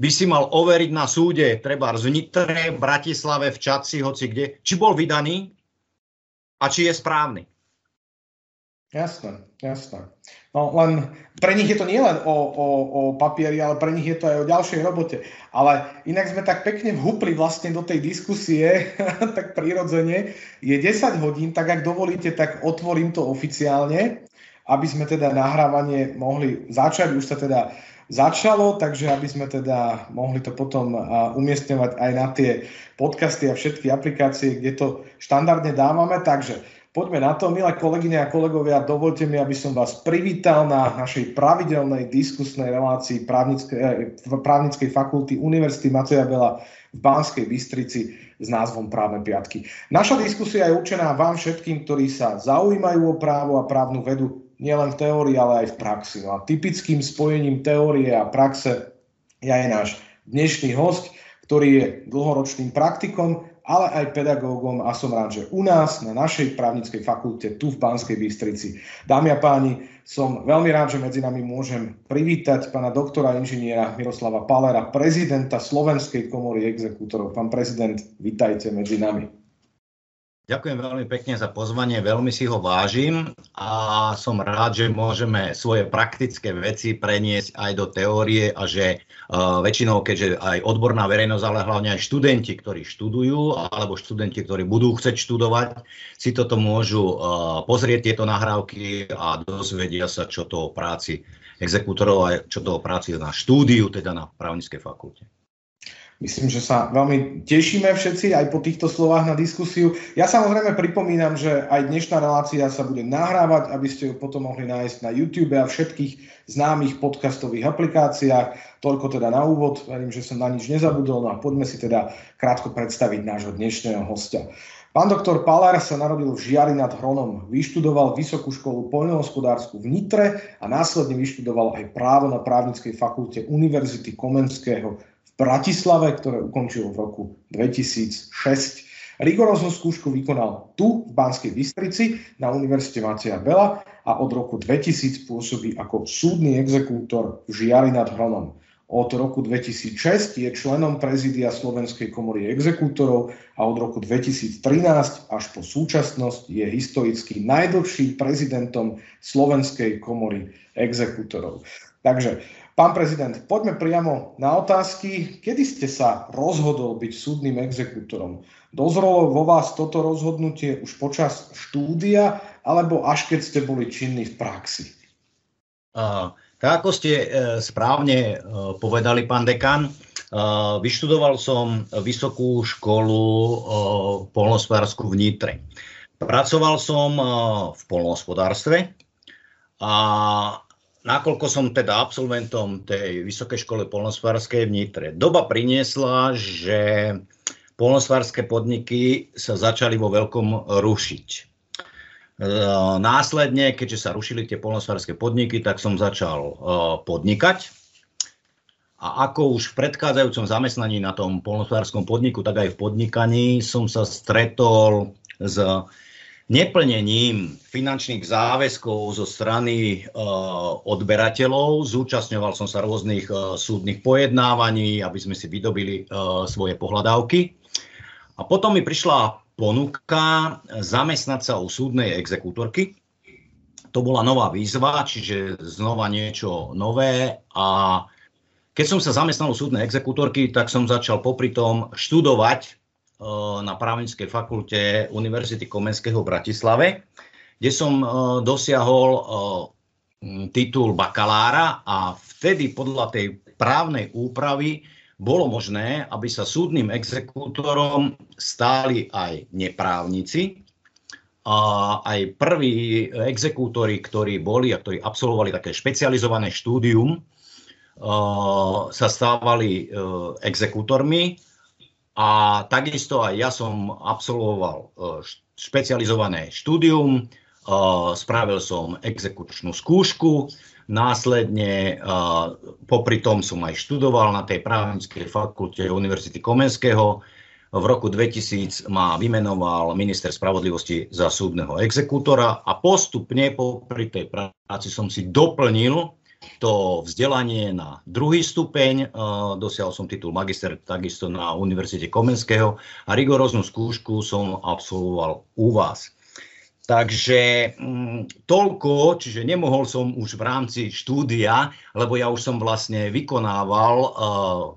by si mal overiť na súde, treba v Nitre, Bratislave, v Čaci, hoci kde, či bol vydaný a či je správny. Jasné, jasné. No len pre nich je to nielen o, o, o papieri, ale pre nich je to aj o ďalšej robote. Ale inak sme tak pekne vhupli vlastne do tej diskusie, tak prirodzene. Je 10 hodín, tak ak dovolíte, tak otvorím to oficiálne, aby sme teda nahrávanie mohli začať. Už sa teda začalo, takže aby sme teda mohli to potom umiestňovať aj na tie podcasty a všetky aplikácie, kde to štandardne dávame. Takže poďme na to, milé kolegyne a kolegovia, dovolte mi, aby som vás privítal na našej pravidelnej diskusnej relácii právnickej, právnickej fakulty Univerzity Mateja Bela v Banskej Bystrici s názvom Právne piatky. Naša diskusia je určená vám všetkým, ktorí sa zaujímajú o právo a právnu vedu nielen v teórii, ale aj v praxi. No a typickým spojením teórie a praxe je aj náš dnešný host, ktorý je dlhoročným praktikom, ale aj pedagógom a som rád, že u nás na našej právnickej fakulte tu v Banskej Bystrici. Dámy a páni, som veľmi rád, že medzi nami môžem privítať pána doktora inžiniera Miroslava Palera, prezidenta Slovenskej komory exekútorov. Pán prezident, vitajte medzi nami. Ďakujem veľmi pekne za pozvanie, veľmi si ho vážim a som rád, že môžeme svoje praktické veci preniesť aj do teórie a že uh, väčšinou, keďže aj odborná verejnosť, ale hlavne aj študenti, ktorí študujú alebo študenti, ktorí budú chcieť študovať, si toto môžu uh, pozrieť tieto nahrávky a dozvedia sa, čo to o práci exekútorov a čo to o práci na štúdiu, teda na právnickej fakulte. Myslím, že sa veľmi tešíme všetci aj po týchto slovách na diskusiu. Ja samozrejme pripomínam, že aj dnešná relácia sa bude nahrávať, aby ste ju potom mohli nájsť na YouTube a všetkých známych podcastových aplikáciách. Toľko teda na úvod. Verím, že som na nič nezabudol. No a poďme si teda krátko predstaviť nášho dnešného hostia. Pán doktor Palar sa narodil v Žiari nad Hronom. Vyštudoval Vysokú školu poľnohospodárskú v Nitre a následne vyštudoval aj právo na právnickej fakulte Univerzity Komenského Bratislave, ktoré ukončil v roku 2006. Rigoróznu skúšku vykonal tu, v Banskej Bystrici, na Univerzite Mateja Bela a od roku 2000 pôsobí ako súdny exekútor v Žiari nad Hronom. Od roku 2006 je členom prezídia Slovenskej komory exekútorov a od roku 2013 až po súčasnosť je historicky najdlhším prezidentom Slovenskej komory exekútorov. Takže Pán prezident, poďme priamo na otázky. Kedy ste sa rozhodol byť súdnym exekútorom? Dozrolo vo vás toto rozhodnutie už počas štúdia, alebo až keď ste boli činní v praxi? Uh, tak ako ste uh, správne uh, povedali, pán dekan, uh, vyštudoval som vysokú školu uh, polnospodárskú v Nitre. Pracoval som uh, v polnohospodárstve a nakoľko som teda absolventom tej Vysokej školy polnospodárskej v Nitre, doba priniesla, že polnospodárske podniky sa začali vo veľkom rušiť. E, následne, keďže sa rušili tie polnospodárske podniky, tak som začal e, podnikať. A ako už v predchádzajúcom zamestnaní na tom polnospodárskom podniku, tak aj v podnikaní som sa stretol s neplnením finančných záväzkov zo strany uh, odberateľov. Zúčastňoval som sa rôznych uh, súdnych pojednávaní, aby sme si vydobili uh, svoje pohľadávky. A potom mi prišla ponuka zamestnať sa u súdnej exekútorky. To bola nová výzva, čiže znova niečo nové. A keď som sa zamestnal u súdnej exekútorky, tak som začal popri tom študovať na právnickej fakulte Univerzity Komenského v Bratislave, kde som dosiahol titul bakalára a vtedy podľa tej právnej úpravy bolo možné, aby sa súdnym exekútorom stáli aj neprávnici. A aj prví exekútori, ktorí boli a ktorí absolvovali také špecializované štúdium, sa stávali exekútormi a takisto aj ja som absolvoval e, špecializované štúdium, e, spravil som exekučnú skúšku, následne e, popri tom som aj študoval na tej právnickej fakulte Univerzity Komenského. V roku 2000 ma vymenoval minister spravodlivosti za súdneho exekútora a postupne popri tej práci som si doplnil to vzdelanie na druhý stupeň, dosiahol som titul magister takisto na Univerzite Komenského a rigoróznu skúšku som absolvoval u vás. Takže mm, toľko, čiže nemohol som už v rámci štúdia, lebo ja už som vlastne vykonával uh,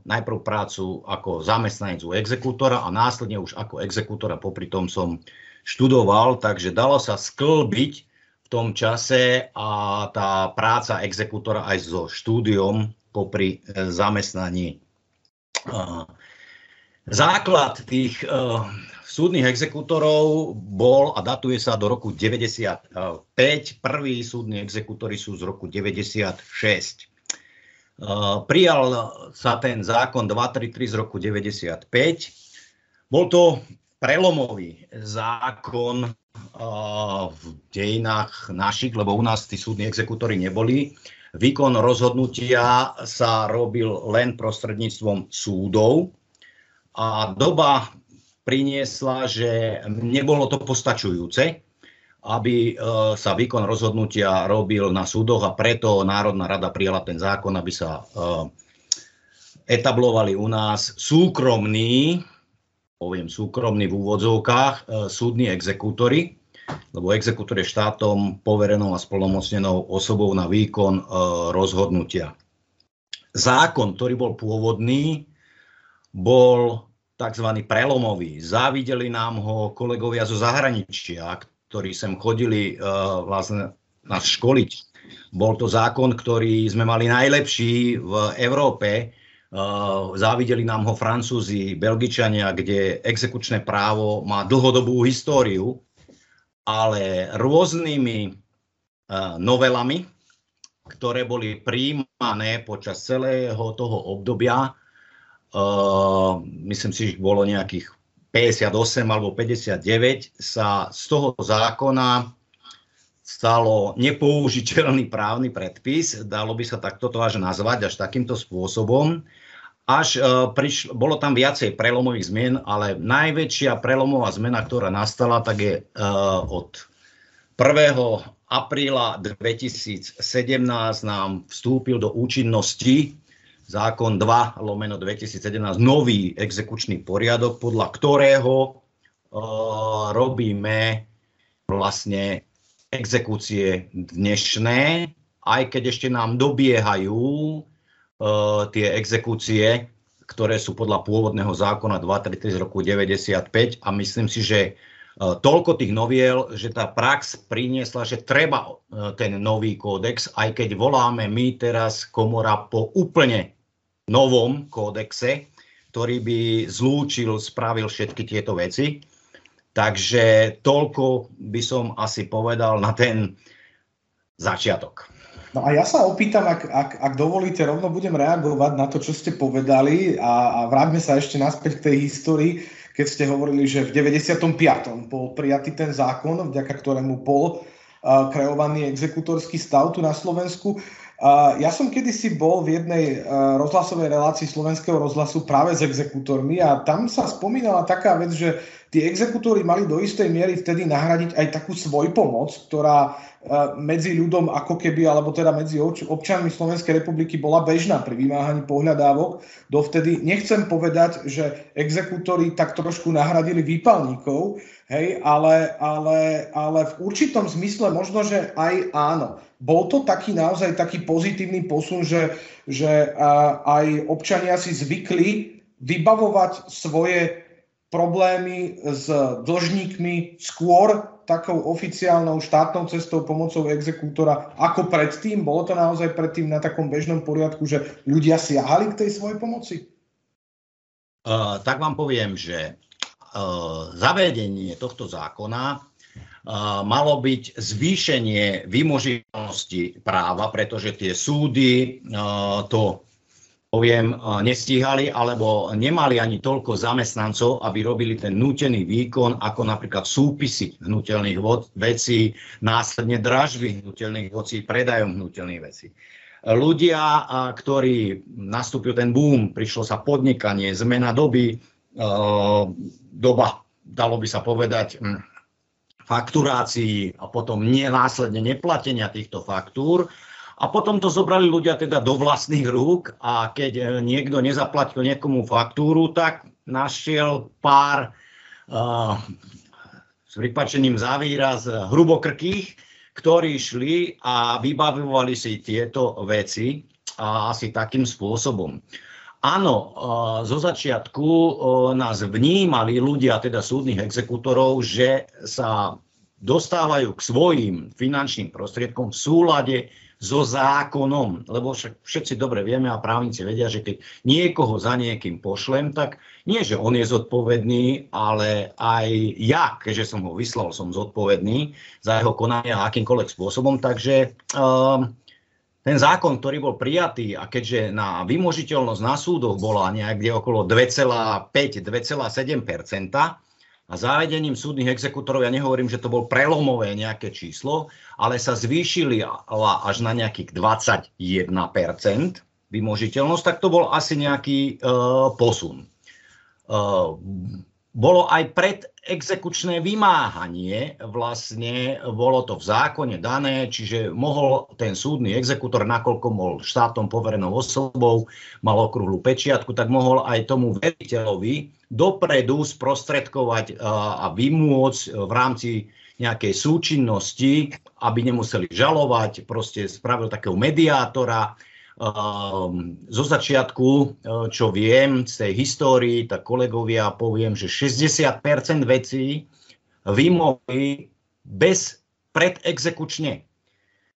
najprv prácu ako zamestnanec u exekútora a následne už ako exekútora popri tom som študoval, takže dalo sa sklbiť tom čase a tá práca exekútora aj so štúdiom popri e, zamestnaní. Uh, základ tých uh, súdnych exekútorov bol a datuje sa do roku 95. Prví súdni exekútory sú z roku 96. Prijal sa ten zákon 233 z roku 95. Bol to prelomový zákon v dejinách našich, lebo u nás tí súdni exekútory neboli. Výkon rozhodnutia sa robil len prostredníctvom súdov a doba priniesla, že nebolo to postačujúce, aby e, sa výkon rozhodnutia robil na súdoch a preto Národná rada prijala ten zákon, aby sa e, etablovali u nás súkromní, poviem súkromní v úvodzovkách, e, súdni exekútory, lebo exekútor je štátom poverenou a splnomocnenou osobou na výkon rozhodnutia. Zákon, ktorý bol pôvodný, bol tzv. prelomový. Závideli nám ho kolegovia zo zahraničia, ktorí sem chodili uh, vlastne nás školiť. Bol to zákon, ktorý sme mali najlepší v Európe. Uh, závideli nám ho Francúzi, Belgičania, kde exekučné právo má dlhodobú históriu, ale rôznymi uh, novelami, ktoré boli príjmané počas celého toho obdobia, Uh, myslím si, že bolo nejakých 58 alebo 59, sa z toho zákona stalo nepoužiteľný právny predpis, dalo by sa takto to až nazvať, až takýmto spôsobom. Až uh, prišlo, bolo tam viacej prelomových zmien, ale najväčšia prelomová zmena, ktorá nastala, tak je uh, od 1. apríla 2017 nám vstúpil do účinnosti zákon 2 lomeno 2017, nový exekučný poriadok, podľa ktorého uh, robíme vlastne exekúcie dnešné, aj keď ešte nám dobiehajú uh, tie exekúcie, ktoré sú podľa pôvodného zákona 233 z roku 95 a myslím si, že uh, toľko tých noviel, že tá prax priniesla, že treba uh, ten nový kódex, aj keď voláme my teraz komora po úplne novom kódexe, ktorý by zlúčil, spravil všetky tieto veci. Takže toľko by som asi povedal na ten začiatok. No a ja sa opýtam, ak, ak, ak dovolíte, rovno budem reagovať na to, čo ste povedali a, a vráťme sa ešte naspäť k tej histórii, keď ste hovorili, že v 95. bol prijatý ten zákon, vďaka ktorému bol kreovaný exekutorský stav tu na Slovensku. Ja som kedysi bol v jednej rozhlasovej relácii slovenského rozhlasu práve s exekútormi a tam sa spomínala taká vec, že tí exekútory mali do istej miery vtedy nahradiť aj takú svoj pomoc, ktorá e, medzi ľudom ako keby, alebo teda medzi občanmi Slovenskej republiky bola bežná pri vymáhaní pohľadávok. Dovtedy nechcem povedať, že exekútory tak trošku nahradili výpalníkov, hej, ale, ale, ale v určitom zmysle možno, že aj áno bol to taký naozaj taký pozitívny posun, že, že aj občania si zvykli vybavovať svoje problémy s dlžníkmi skôr takou oficiálnou štátnou cestou pomocou exekútora ako predtým? Bolo to naozaj predtým na takom bežnom poriadku, že ľudia siahali k tej svojej pomoci? Uh, tak vám poviem, že uh, zavedenie tohto zákona malo byť zvýšenie vymožiteľnosti práva, pretože tie súdy to poviem, nestíhali alebo nemali ani toľko zamestnancov, aby robili ten nútený výkon, ako napríklad súpisy hnutelných vecí, následne dražby hnutelných vecí, predajom hnutelných vecí. Ľudia, ktorí nastúpil ten boom, prišlo sa podnikanie, zmena doby, doba, dalo by sa povedať, fakturácií a potom následne neplatenia týchto faktúr A potom to zobrali ľudia teda do vlastných rúk a keď niekto nezaplatil niekomu faktúru, tak našiel pár uh, s vypačením z hrubokrkých, ktorí šli a vybavovali si tieto veci a asi takým spôsobom. Áno, zo začiatku nás vnímali ľudia, teda súdnych exekutorov, že sa dostávajú k svojim finančným prostriedkom v súlade so zákonom, lebo však všetci dobre vieme a právnici vedia, že keď niekoho za niekým pošlem, tak nie, že on je zodpovedný, ale aj ja, keďže som ho vyslal, som zodpovedný za jeho konania akýmkoľvek spôsobom, takže uh, ten zákon, ktorý bol prijatý a keďže na vymožiteľnosť na súdoch bola niekde okolo 2,5-2,7 a závedením súdnych exekutorov, ja nehovorím, že to bol prelomové nejaké číslo, ale sa zvýšili až na nejakých 21% vymožiteľnosť, tak to bol asi nejaký uh, posun. Uh, bolo aj predexekučné vymáhanie, vlastne bolo to v zákone dané, čiže mohol ten súdny exekutor, nakoľko bol štátom poverenou osobou, mal okrúhlu pečiatku, tak mohol aj tomu veriteľovi dopredu sprostredkovať a vymôcť v rámci nejakej súčinnosti, aby nemuseli žalovať, proste spravil takého mediátora, zo začiatku, e, čo viem z tej histórii, tak kolegovia poviem, že 60% vecí vymohli bez predexekučne.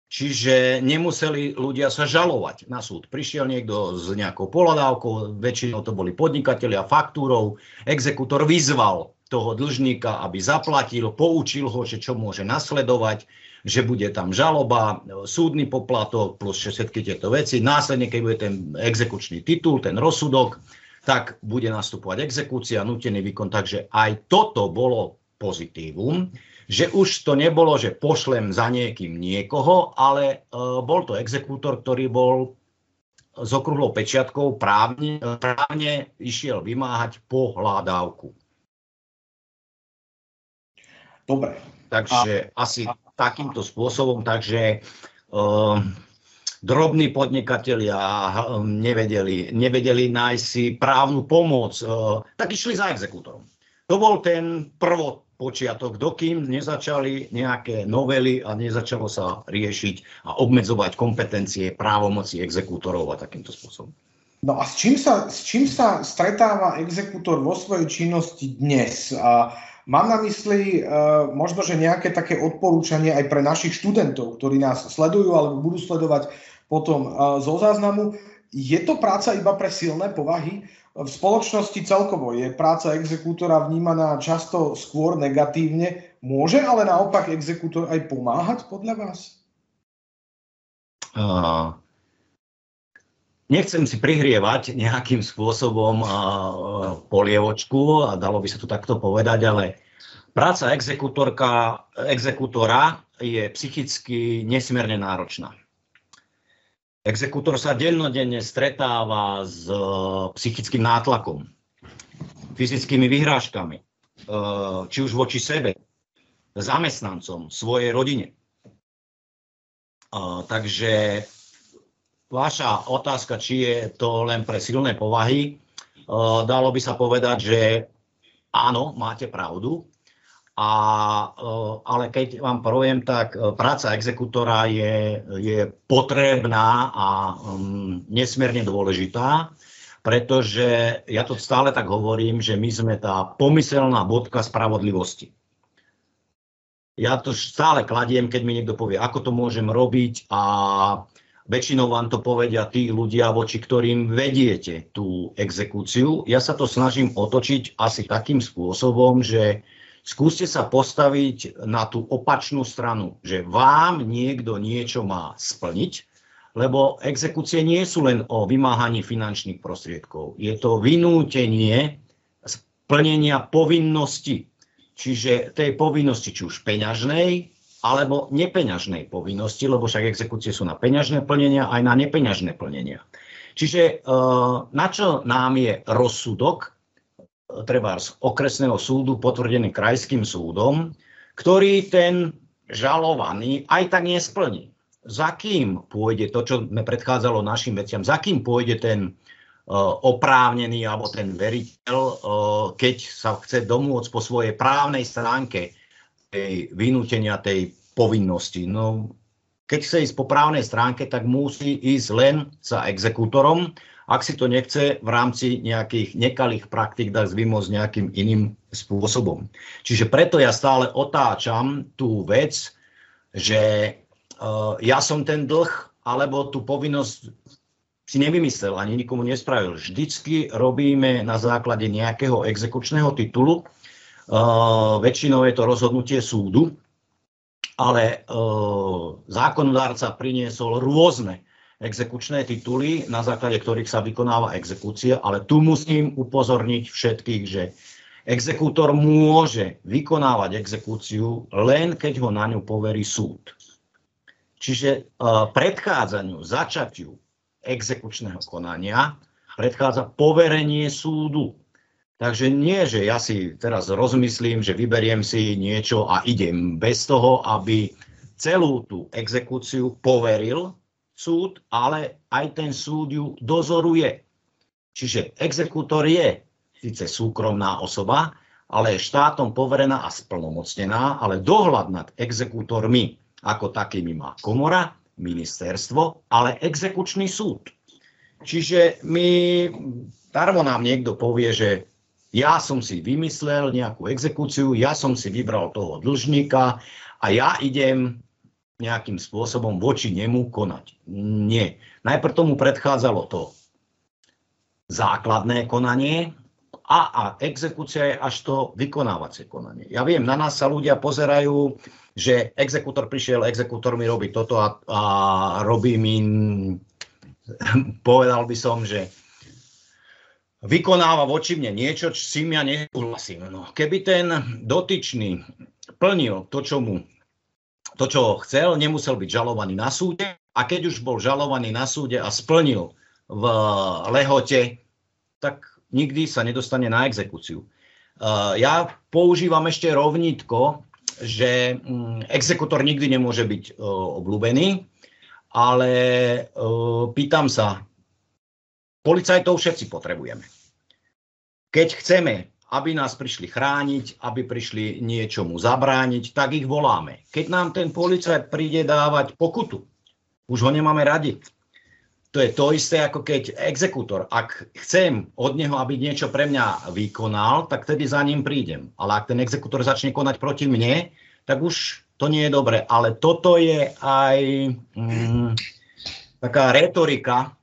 Čiže nemuseli ľudia sa žalovať na súd. Prišiel niekto s nejakou poladávkou, väčšinou to boli podnikatelia faktúrov, exekutor vyzval toho dlžníka, aby zaplatil, poučil ho, že čo môže nasledovať, že bude tam žaloba, súdny poplatok plus všetky tieto veci. Následne, keď bude ten exekučný titul, ten rozsudok, tak bude nastupovať exekúcia, nutený výkon. Takže aj toto bolo pozitívum, že už to nebolo, že pošlem za niekým niekoho, ale uh, bol to exekútor, ktorý bol s okrúhlou pečiatkou právne, právne išiel vymáhať pohľadávku. Dobre. Takže a, asi a, takýmto spôsobom, takže uh, drobní podnikatelia ehm, nevedeli, nevedeli nájsť si právnu pomoc, uh, tak išli za exekútorom. To bol ten prvot počiatok, dokým nezačali nejaké novely a nezačalo sa riešiť a obmedzovať kompetencie právomoci exekútorov a takýmto spôsobom. No a s čím sa, s čím sa stretáva exekútor vo svojej činnosti dnes? A Mám na mysli uh, možno, že nejaké také odporúčanie aj pre našich študentov, ktorí nás sledujú alebo budú sledovať potom uh, zo záznamu. Je to práca iba pre silné povahy? V spoločnosti celkovo je práca exekútora vnímaná často skôr negatívne. Môže ale naopak exekútor aj pomáhať podľa vás? Nechcem si prihrievať nejakým spôsobom polievočku, a dalo by sa to takto povedať, ale práca exekútorka, exekútora je psychicky nesmierne náročná. Exekútor sa dennodenne stretáva s e, psychickým nátlakom, fyzickými vyhrážkami, e, či už voči sebe, zamestnancom, svojej rodine. E, takže Vaša otázka, či je to len pre silné povahy, eh, dalo by sa povedať, že áno, máte pravdu, a, eh, ale keď vám poviem, tak eh, práca exekutora je, je potrebná a um, nesmierne dôležitá, pretože ja to stále tak hovorím, že my sme tá pomyselná bodka spravodlivosti. Ja to stále kladiem, keď mi niekto povie, ako to môžem robiť a Väčšinou vám to povedia tí ľudia, voči ktorým vediete tú exekúciu. Ja sa to snažím otočiť asi takým spôsobom, že skúste sa postaviť na tú opačnú stranu, že vám niekto niečo má splniť, lebo exekúcie nie sú len o vymáhaní finančných prostriedkov. Je to vynútenie splnenia povinnosti. Čiže tej povinnosti, či už peňažnej, alebo nepeňažnej povinnosti, lebo však exekúcie sú na peňažné plnenia aj na nepeňažné plnenia. Čiže e, na čo nám je rozsudok, e, treba z okresného súdu potvrdený krajským súdom, ktorý ten žalovaný aj tak nesplní. za kým pôjde to, čo sme predchádzalo našim veciam, za kým pôjde ten uh, oprávnený alebo ten veriteľ, keď sa chce domôcť po svojej právnej stránke tej vynútenia tej povinnosti. No, keď chce ísť po právnej stránke, tak musí ísť len za exekútorom, ak si to nechce v rámci nejakých nekalých praktik dať vymôcť nejakým iným spôsobom. Čiže preto ja stále otáčam tú vec, že uh, ja som ten dlh, alebo tú povinnosť si nevymyslel, ani nikomu nespravil. Vždycky robíme na základe nejakého exekučného titulu. Väčšinou je to rozhodnutie súdu, ale zákonodárca priniesol rôzne exekučné tituly, na základe ktorých sa vykonáva exekúcia, ale tu musím upozorniť všetkých, že exekútor môže vykonávať exekúciu len keď ho na ňu poverí súd. Čiže predchádzaniu, začatiu exekučného konania predchádza poverenie súdu. Takže nie, že ja si teraz rozmyslím, že vyberiem si niečo a idem bez toho, aby celú tú exekúciu poveril súd, ale aj ten súd ju dozoruje. Čiže exekútor je síce súkromná osoba, ale je štátom poverená a splnomocnená, ale dohľad nad exekútormi ako takými má komora, ministerstvo, ale exekučný súd. Čiže my, darmo nám niekto povie, že ja som si vymyslel nejakú exekúciu, ja som si vybral toho dlžníka a ja idem nejakým spôsobom voči nemu konať. Nie. Najprv tomu predchádzalo to základné konanie a, a exekúcia je až to vykonávacie konanie. Ja viem, na nás sa ľudia pozerajú, že exekútor prišiel, exekútor mi robí toto a, a robí mi, povedal by som, že vykonáva voči mne niečo, s čím ja nesúhlasím. No, keby ten dotyčný plnil to, čo mu to, čo chcel, nemusel byť žalovaný na súde a keď už bol žalovaný na súde a splnil v lehote, tak nikdy sa nedostane na exekúciu. Ja používam ešte rovnítko, že mm, exekutor nikdy nemôže byť obľúbený, ale pýtam sa, policajtov všetci potrebujeme. Keď chceme aby nás prišli chrániť, aby prišli niečomu zabrániť, tak ich voláme. Keď nám ten policajt príde dávať pokutu, už ho nemáme radi. To je to isté, ako keď exekútor, ak chcem od neho, aby niečo pre mňa vykonal, tak tedy za ním prídem. Ale ak ten exekútor začne konať proti mne, tak už to nie je dobre. Ale toto je aj mm, taká retorika,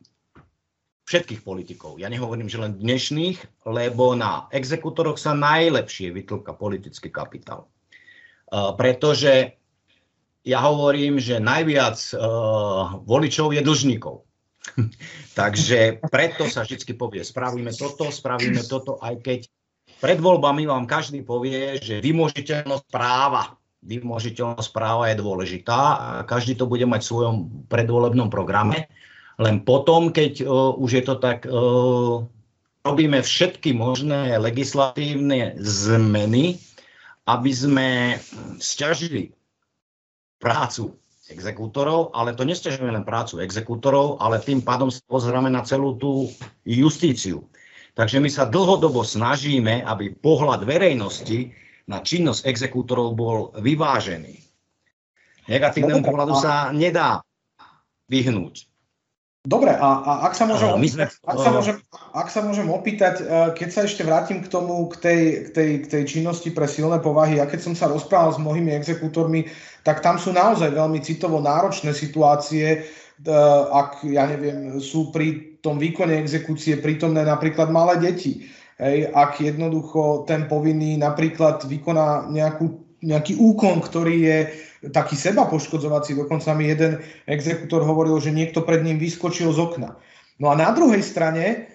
všetkých politikov. Ja nehovorím, že len dnešných, lebo na exekutoroch sa najlepšie vytlka politický kapitál. Uh, pretože ja hovorím, že najviac uh, voličov je dlžníkov. Takže preto sa vždy povie, spravíme toto, spravíme toto, aj keď pred voľbami vám každý povie, že vymožiteľnosť práva, vymožiteľnosť práva je dôležitá a každý to bude mať v svojom predvolebnom programe. Len potom, keď uh, už je to tak, uh, robíme všetky možné legislatívne zmeny, aby sme stiažili prácu exekútorov, ale to nestiažujeme len prácu exekútorov, ale tým pádom sa pozeráme na celú tú justíciu. Takže my sa dlhodobo snažíme, aby pohľad verejnosti na činnosť exekútorov bol vyvážený. Negatívnemu pohľadu sa nedá vyhnúť. Dobre, a, a ak, sa môžem, my sme, ak, sa môžem, ak sa môžem opýtať, e, keď sa ešte vrátim k tomu, k tej, k tej, k tej činnosti pre silné povahy, a keď som sa rozprával s mnohými exekútormi, tak tam sú naozaj veľmi citovo náročné situácie, e, ak, ja neviem, sú pri tom výkone exekúcie prítomné napríklad malé deti. Hej, ak jednoducho ten povinný napríklad vykoná nejakú, nejaký úkon, ktorý je taký seba poškodzovací. Dokonca mi jeden exekútor hovoril, že niekto pred ním vyskočil z okna. No a na druhej strane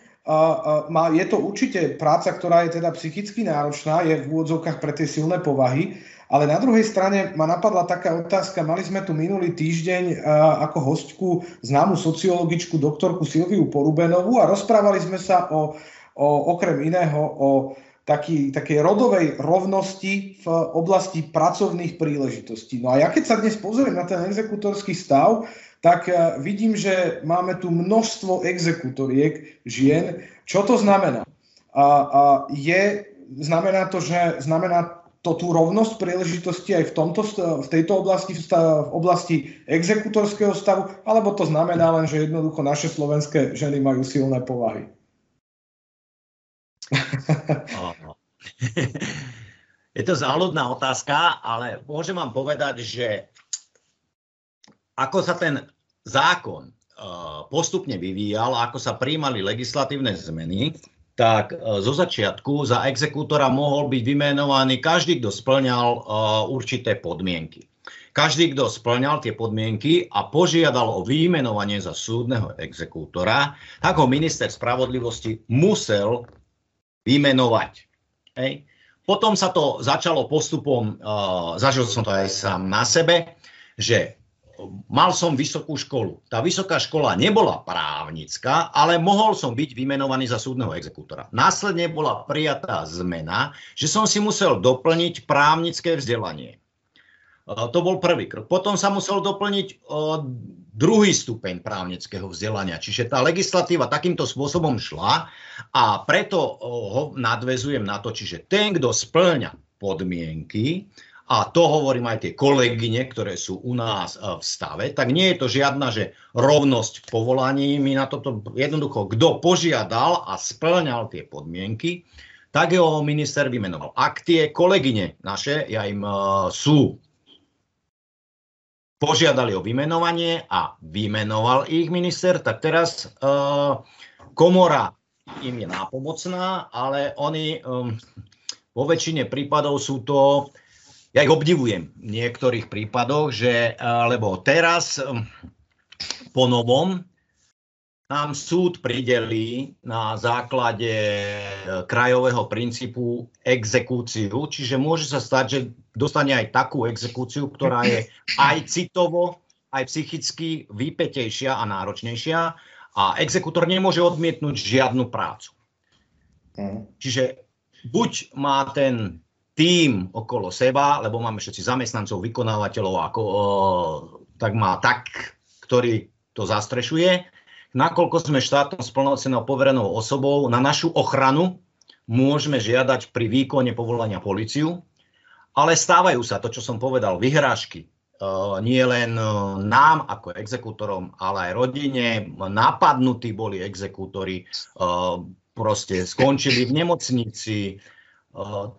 je to určite práca, ktorá je teda psychicky náročná, je v úvodzovkách pre tie silné povahy, ale na druhej strane ma napadla taká otázka, mali sme tu minulý týždeň ako hostku známu sociologičku doktorku Silviu Porubenovú a rozprávali sme sa o, o okrem iného o taký, takej rodovej rovnosti v oblasti pracovných príležitostí. No a ja keď sa dnes pozriem na ten exekutorský stav, tak eh, vidím, že máme tu množstvo exekutoriek žien. Čo to znamená? A, a je, znamená to, že znamená to tú rovnosť príležitosti aj v, tomto, v tejto oblasti, v oblasti exekutorského stavu, alebo to znamená len, že jednoducho naše slovenské ženy majú silné povahy? Je to záľudná otázka, ale môžem vám povedať, že ako sa ten zákon uh, postupne vyvíjal, ako sa príjmali legislatívne zmeny, tak uh, zo začiatku za exekútora mohol byť vymenovaný každý, kto splňal uh, určité podmienky. Každý, kto splňal tie podmienky a požiadal o výmenovanie za súdneho exekútora, tak ho minister spravodlivosti musel vymenovať. Hej. Potom sa to začalo postupom, uh, zažil som to aj sám na sebe, že mal som vysokú školu. Tá vysoká škola nebola právnická, ale mohol som byť vymenovaný za súdneho exekútora. Následne bola prijatá zmena, že som si musel doplniť právnické vzdelanie. To bol prvý krok. Potom sa musel doplniť druhý stupeň právnického vzdelania. Čiže tá legislatíva takýmto spôsobom šla a preto ho nadvezujem na to, čiže ten, kto splňa podmienky, a to hovorím aj tie kolegyne, ktoré sú u nás v stave, tak nie je to žiadna, že rovnosť povolaní. My na toto jednoducho, kto požiadal a splňal tie podmienky, tak ho minister vymenoval. Ak tie kolegyne naše, ja im sú požiadali o vymenovanie a vymenoval ich minister, tak teraz uh, komora im je nápomocná, ale oni um, vo väčšine prípadov sú to, ja ich obdivujem v niektorých prípadoch, že, uh, lebo teraz um, po novom nám súd pridelí na základe e, krajového princípu exekúciu, čiže môže sa stať, že dostane aj takú exekúciu, ktorá je aj citovo, aj psychicky výpetejšia a náročnejšia a exekútor nemôže odmietnúť žiadnu prácu. Mhm. Čiže buď má ten tým okolo seba, lebo máme všetci zamestnancov, vykonávateľov, ako, o, tak má tak, ktorý to zastrešuje, nakoľko sme štátom splnocenou poverenou osobou, na našu ochranu môžeme žiadať pri výkone povolania policiu, ale stávajú sa, to čo som povedal, vyhrážky. Uh, nie len uh, nám ako exekútorom, ale aj rodine. Napadnutí boli exekútori, uh, proste skončili v nemocnici.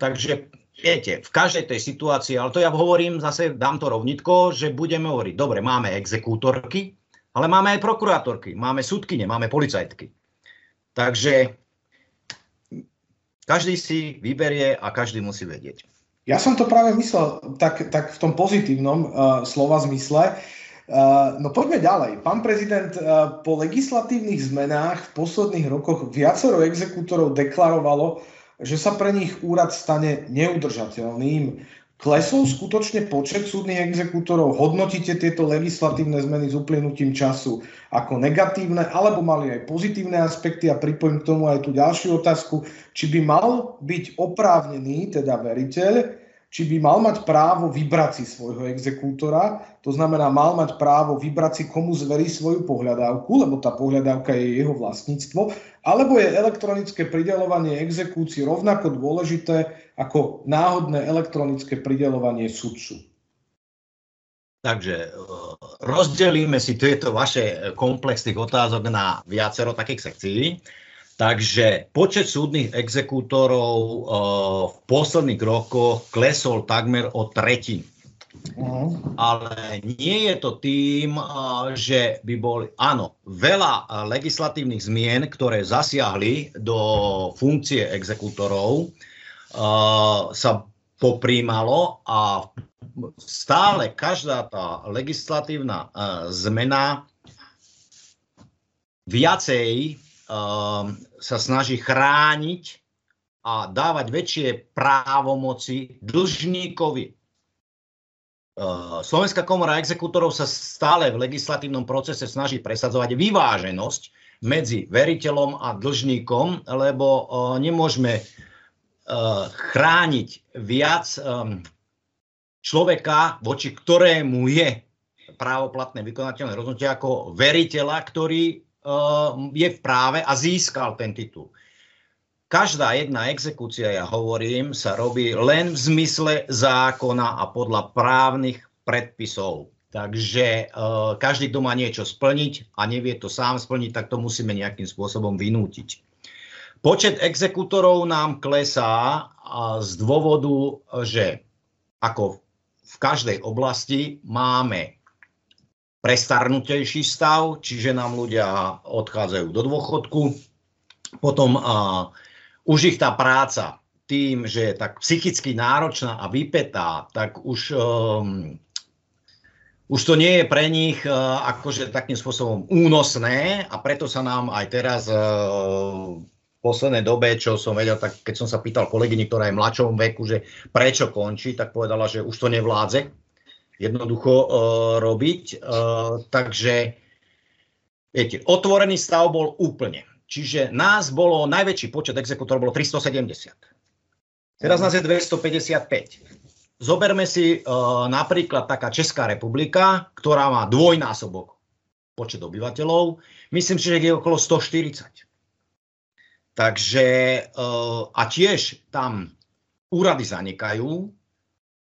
Takže viete, v každej tej situácii, ale to ja hovorím, zase dám to rovnitko, že budeme hovoriť, dobre, máme exekútorky, ale máme aj prokurátorky, máme súdkyne, máme policajtky. Takže každý si vyberie a každý musí vedieť. Ja som to práve myslel tak, tak v tom pozitívnom uh, slova zmysle. Uh, no poďme ďalej. Pán prezident, uh, po legislatívnych zmenách v posledných rokoch viacero exekútorov deklarovalo, že sa pre nich úrad stane neudržateľným. Klesol skutočne počet súdnych exekútorov? Hodnotíte tieto legislatívne zmeny s uplynutím času ako negatívne, alebo mali aj pozitívne aspekty? A pripojím k tomu aj tú ďalšiu otázku, či by mal byť oprávnený, teda veriteľ, či by mal mať právo vybrať si svojho exekútora, to znamená, mal mať právo vybrať si, komu zverí svoju pohľadávku, lebo tá pohľadávka je jeho vlastníctvo, alebo je elektronické pridelovanie exekúcií rovnako dôležité ako náhodné elektronické pridelovanie sudcu. Takže e, rozdelíme si tieto vaše komplexných otázok na viacero takých sekcií. Takže počet súdnych exekútorov uh, v posledných rokoch klesol takmer o tretinu. Uh-huh. Ale nie je to tým, uh, že by boli, áno, veľa legislatívnych zmien, ktoré zasiahli do funkcie exekútorov, uh, sa poprímalo a stále každá tá legislatívna zmena viacej sa snaží chrániť a dávať väčšie právomoci dlžníkovi. E, Slovenská komora exekútorov sa stále v legislatívnom procese snaží presadzovať vyváženosť medzi veriteľom a dlžníkom, lebo e, nemôžeme chrániť viac človeka, voči ktorému je právoplatné vykonateľné rozhodnutie ako veriteľa, ktorý je v práve a získal ten titul. Každá jedna exekúcia, ja hovorím, sa robí len v zmysle zákona a podľa právnych predpisov. Takže uh, každý, kto má niečo splniť a nevie to sám splniť, tak to musíme nejakým spôsobom vynútiť. Počet exekútorov nám klesá z dôvodu, že ako v každej oblasti máme prestarnutejší stav, čiže nám ľudia odchádzajú do dôchodku. Potom uh, už ich tá práca tým, že je tak psychicky náročná a vypetá, tak už um, už to nie je pre nich uh, akože takým spôsobom únosné a preto sa nám aj teraz uh, v poslednej dobe, čo som vedel, tak keď som sa pýtal kolegyni, ktorá je v mladšom veku, že prečo končí, tak povedala, že už to nevládze jednoducho uh, robiť. Uh, takže, viete, otvorený stav bol úplne. Čiže nás bolo, najväčší počet exekútorov bolo 370. Teraz nás je 255. Zoberme si uh, napríklad taká Česká republika, ktorá má dvojnásobok počet obyvateľov. Myslím si, že je okolo 140. Takže uh, a tiež tam úrady zanikajú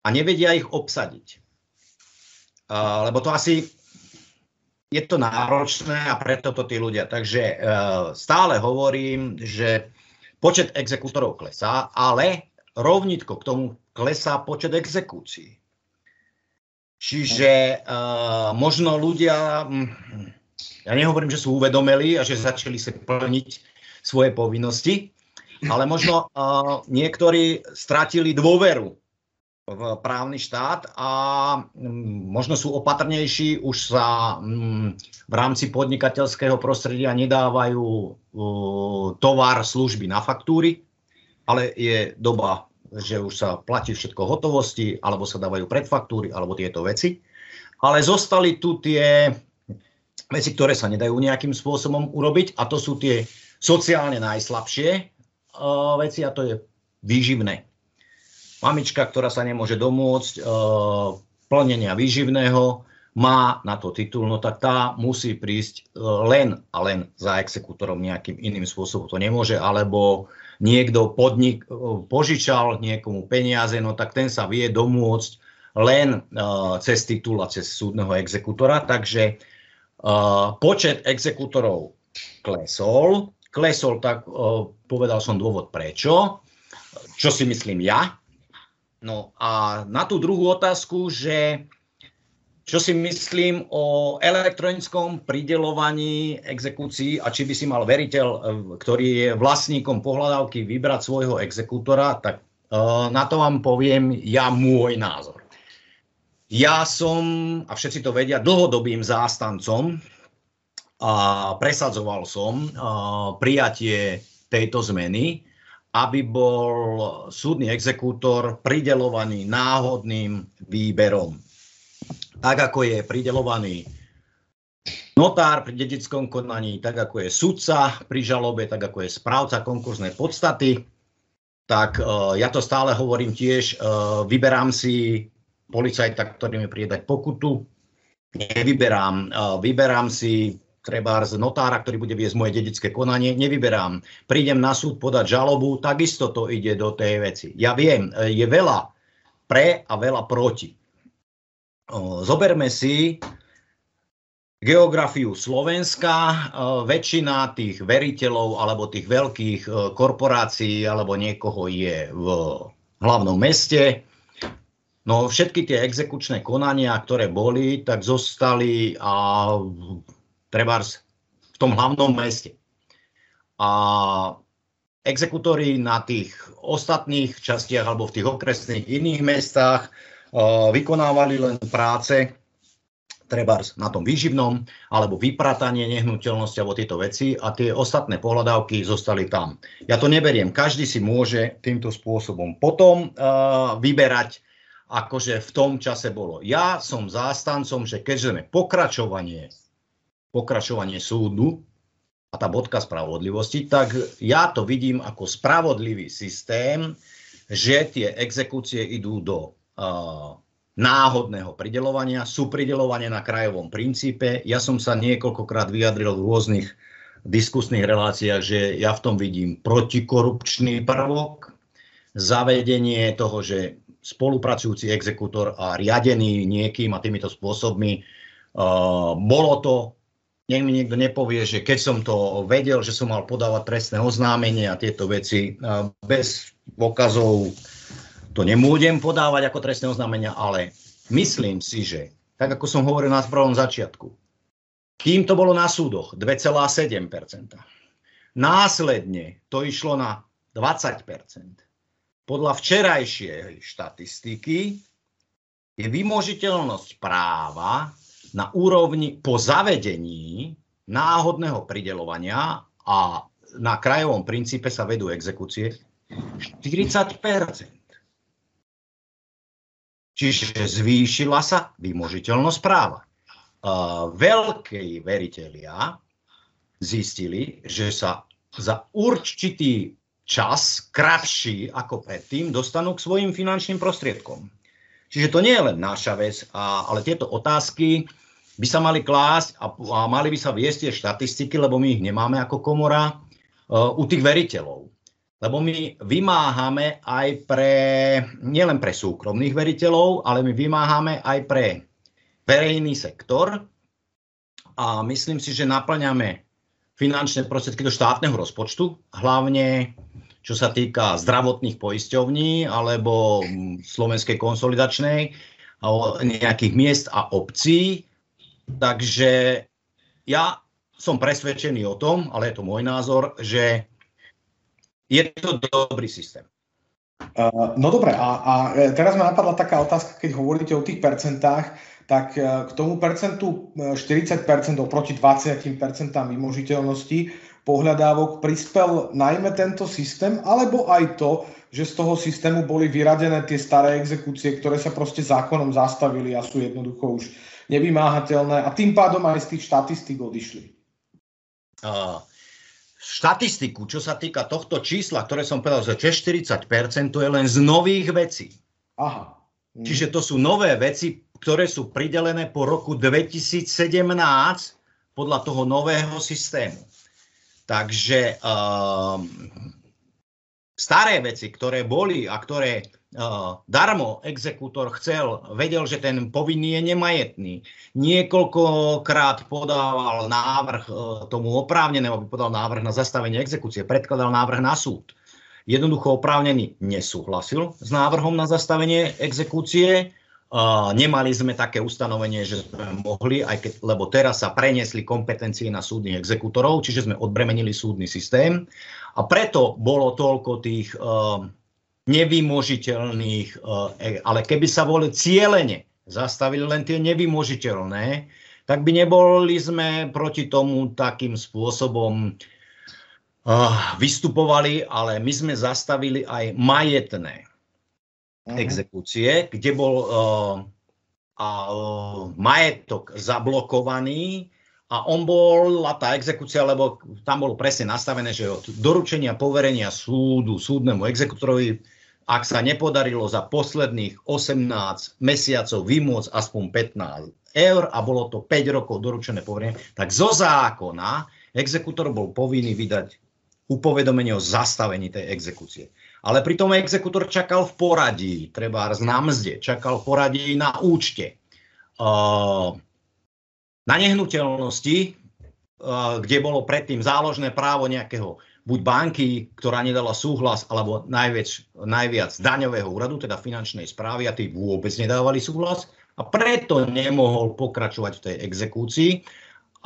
a nevedia ich obsadiť. Uh, lebo to asi je to náročné a preto to tí ľudia. Takže uh, stále hovorím, že počet exekútorov klesá, ale rovnitko k tomu klesá počet exekúcií. Čiže uh, možno ľudia, hm, ja nehovorím, že sú uvedomeli a že začali sa plniť svoje povinnosti, ale možno uh, niektorí stratili dôveru právny štát a um, možno sú opatrnejší, už sa um, v rámci podnikateľského prostredia nedávajú tovar, služby na faktúry, ale je doba že už sa platí všetko hotovosti, alebo sa dávajú predfaktúry, alebo tieto veci. Ale zostali tu tie veci, ktoré sa nedajú nejakým spôsobom urobiť a to sú tie sociálne najslabšie veci a to je výživné. Mamička, ktorá sa nemôže domôcť uh, plnenia výživného, má na to titul, no tak tá musí prísť len a len za exekútorom nejakým iným spôsobom. To nemôže, alebo niekto podnik požičal niekomu peniaze, no tak ten sa vie domôcť len uh, cez titul a cez súdneho exekútora. Takže uh, počet exekútorov klesol. Klesol, tak povedal som dôvod prečo. Čo si myslím ja? No a na tú druhú otázku, že čo si myslím o elektronickom pridelovaní exekúcií a či by si mal veriteľ, e, ktorý je vlastníkom pohľadávky, vybrať svojho exekútora, tak uh, na to vám poviem ja môj názor. Ja som, a všetci to vedia, dlhodobým zástancom a presadzoval som uh, prijatie tejto zmeny, aby bol súdny exekútor pridelovaný náhodným výberom. Tak ako je pridelovaný notár pri dedickom konaní, tak ako je sudca pri žalobe, tak ako je správca konkurznej podstaty, tak uh, ja to stále hovorím tiež, uh, vyberám si policajta, ktorý mi príde dať pokutu, nevyberám, uh, vyberám si treba z notára, ktorý bude viesť moje dedické konanie, nevyberám. Prídem na súd podať žalobu, takisto to ide do tej veci. Ja viem, je veľa pre a veľa proti. Zoberme si geografiu Slovenska. Väčšina tých veriteľov alebo tých veľkých e, korporácií alebo niekoho je v hlavnom meste. No všetky tie exekučné konania, ktoré boli, tak zostali a trebárs v tom hlavnom meste. A exekutory na tých ostatných častiach alebo v tých okresných iných mestách vykonávali len práce, treba na tom výživnom, alebo vypratanie nehnuteľnosti alebo tieto veci a tie ostatné pohľadávky zostali tam. Ja to neberiem, každý si môže týmto spôsobom potom uh, vyberať, akože v tom čase bolo. Ja som zástancom, že keďže sme pokračovanie, pokračovanie súdu, a tá bodka spravodlivosti, tak ja to vidím ako spravodlivý systém, že tie exekúcie idú do uh, náhodného pridelovania, sú pridelovanie na krajovom princípe. Ja som sa niekoľkokrát vyjadril v rôznych diskusných reláciách, že ja v tom vidím protikorupčný prvok, zavedenie toho, že spolupracujúci exekútor a riadený niekým a týmito spôsobmi, uh, bolo to nech mi niekto nepovie, že keď som to vedel, že som mal podávať trestné oznámenie a tieto veci bez okazov to nemôžem podávať ako trestné oznámenia, ale myslím si, že tak ako som hovoril na prvom začiatku, kým to bolo na súdoch 2,7%, následne to išlo na 20%. Podľa včerajšej štatistiky je vymožiteľnosť práva na úrovni po zavedení náhodného pridelovania a na krajovom princípe sa vedú exekúcie 40% Čiže zvýšila sa vymožiteľnosť práva. Veľkí veriteľia zistili, že sa za určitý čas, kratší ako predtým, dostanú k svojim finančným prostriedkom. Čiže to nie je len naša vec, a, ale tieto otázky by sa mali klásť a, a mali by sa viesť tie štatistiky, lebo my ich nemáme ako komora uh, u tých veriteľov. Lebo my vymáhame aj pre, nielen pre súkromných veriteľov, ale my vymáhame aj pre verejný sektor a myslím si, že naplňame finančné prostriedky do štátneho rozpočtu, hlavne čo sa týka zdravotných poisťovní alebo slovenskej konsolidačnej, nejakých miest a obcí, Takže ja som presvedčený o tom, ale je to môj názor, že je to dobrý systém. Uh, no dobre, a, a teraz ma napadla taká otázka, keď hovoríte o tých percentách, tak e, k tomu percentu 40% e, oproti 20% vymožiteľnosti pohľadávok prispel najmä tento systém, alebo aj to, že z toho systému boli vyradené tie staré exekúcie, ktoré sa proste zákonom zastavili a sú jednoducho už nevymáhateľné a tým pádom aj z tých štatistík odišli. Uh, štatistiku, čo sa týka tohto čísla, ktoré som povedal, že 40% to je len z nových vecí. Aha. Hm. Čiže to sú nové veci, ktoré sú pridelené po roku 2017 podľa toho nového systému. Takže uh, staré veci, ktoré boli a ktoré darmo exekútor chcel, vedel, že ten povinný je nemajetný. Niekoľkokrát podával návrh e, tomu oprávnenému, aby podal návrh na zastavenie exekúcie, predkladal návrh na súd. Jednoducho oprávnený nesúhlasil s návrhom na zastavenie exekúcie. Nemali sme také ustanovenie, že sme mohli, aj keď, lebo teraz sa preniesli kompetencie na súdnych exekútorov, čiže sme odbremenili súdny systém. A preto bolo toľko tých uh, nevymožiteľných, eh, ale keby sa boli cieľene zastavili len tie nevymožiteľné, tak by neboli sme proti tomu takým spôsobom uh, vystupovali, ale my sme zastavili aj majetné uh-huh. exekúcie, kde bol uh, uh, majetok zablokovaný a on bola tá exekúcia, lebo tam bolo presne nastavené, že od doručenia poverenia súdu, súdnemu exekutorovi ak sa nepodarilo za posledných 18 mesiacov vymôcť aspoň 15 eur a bolo to 5 rokov doručené poverenie, tak zo zákona exekutor bol povinný vydať upovedomenie o zastavení tej exekúcie. Ale pritom exekutor čakal v poradí, treba na mzde, čakal v poradí na účte. Na nehnuteľnosti, kde bolo predtým záložné právo nejakého buď banky, ktorá nedala súhlas, alebo najviac, najviac daňového úradu, teda finančnej správy, a tí vôbec nedávali súhlas a preto nemohol pokračovať v tej exekúcii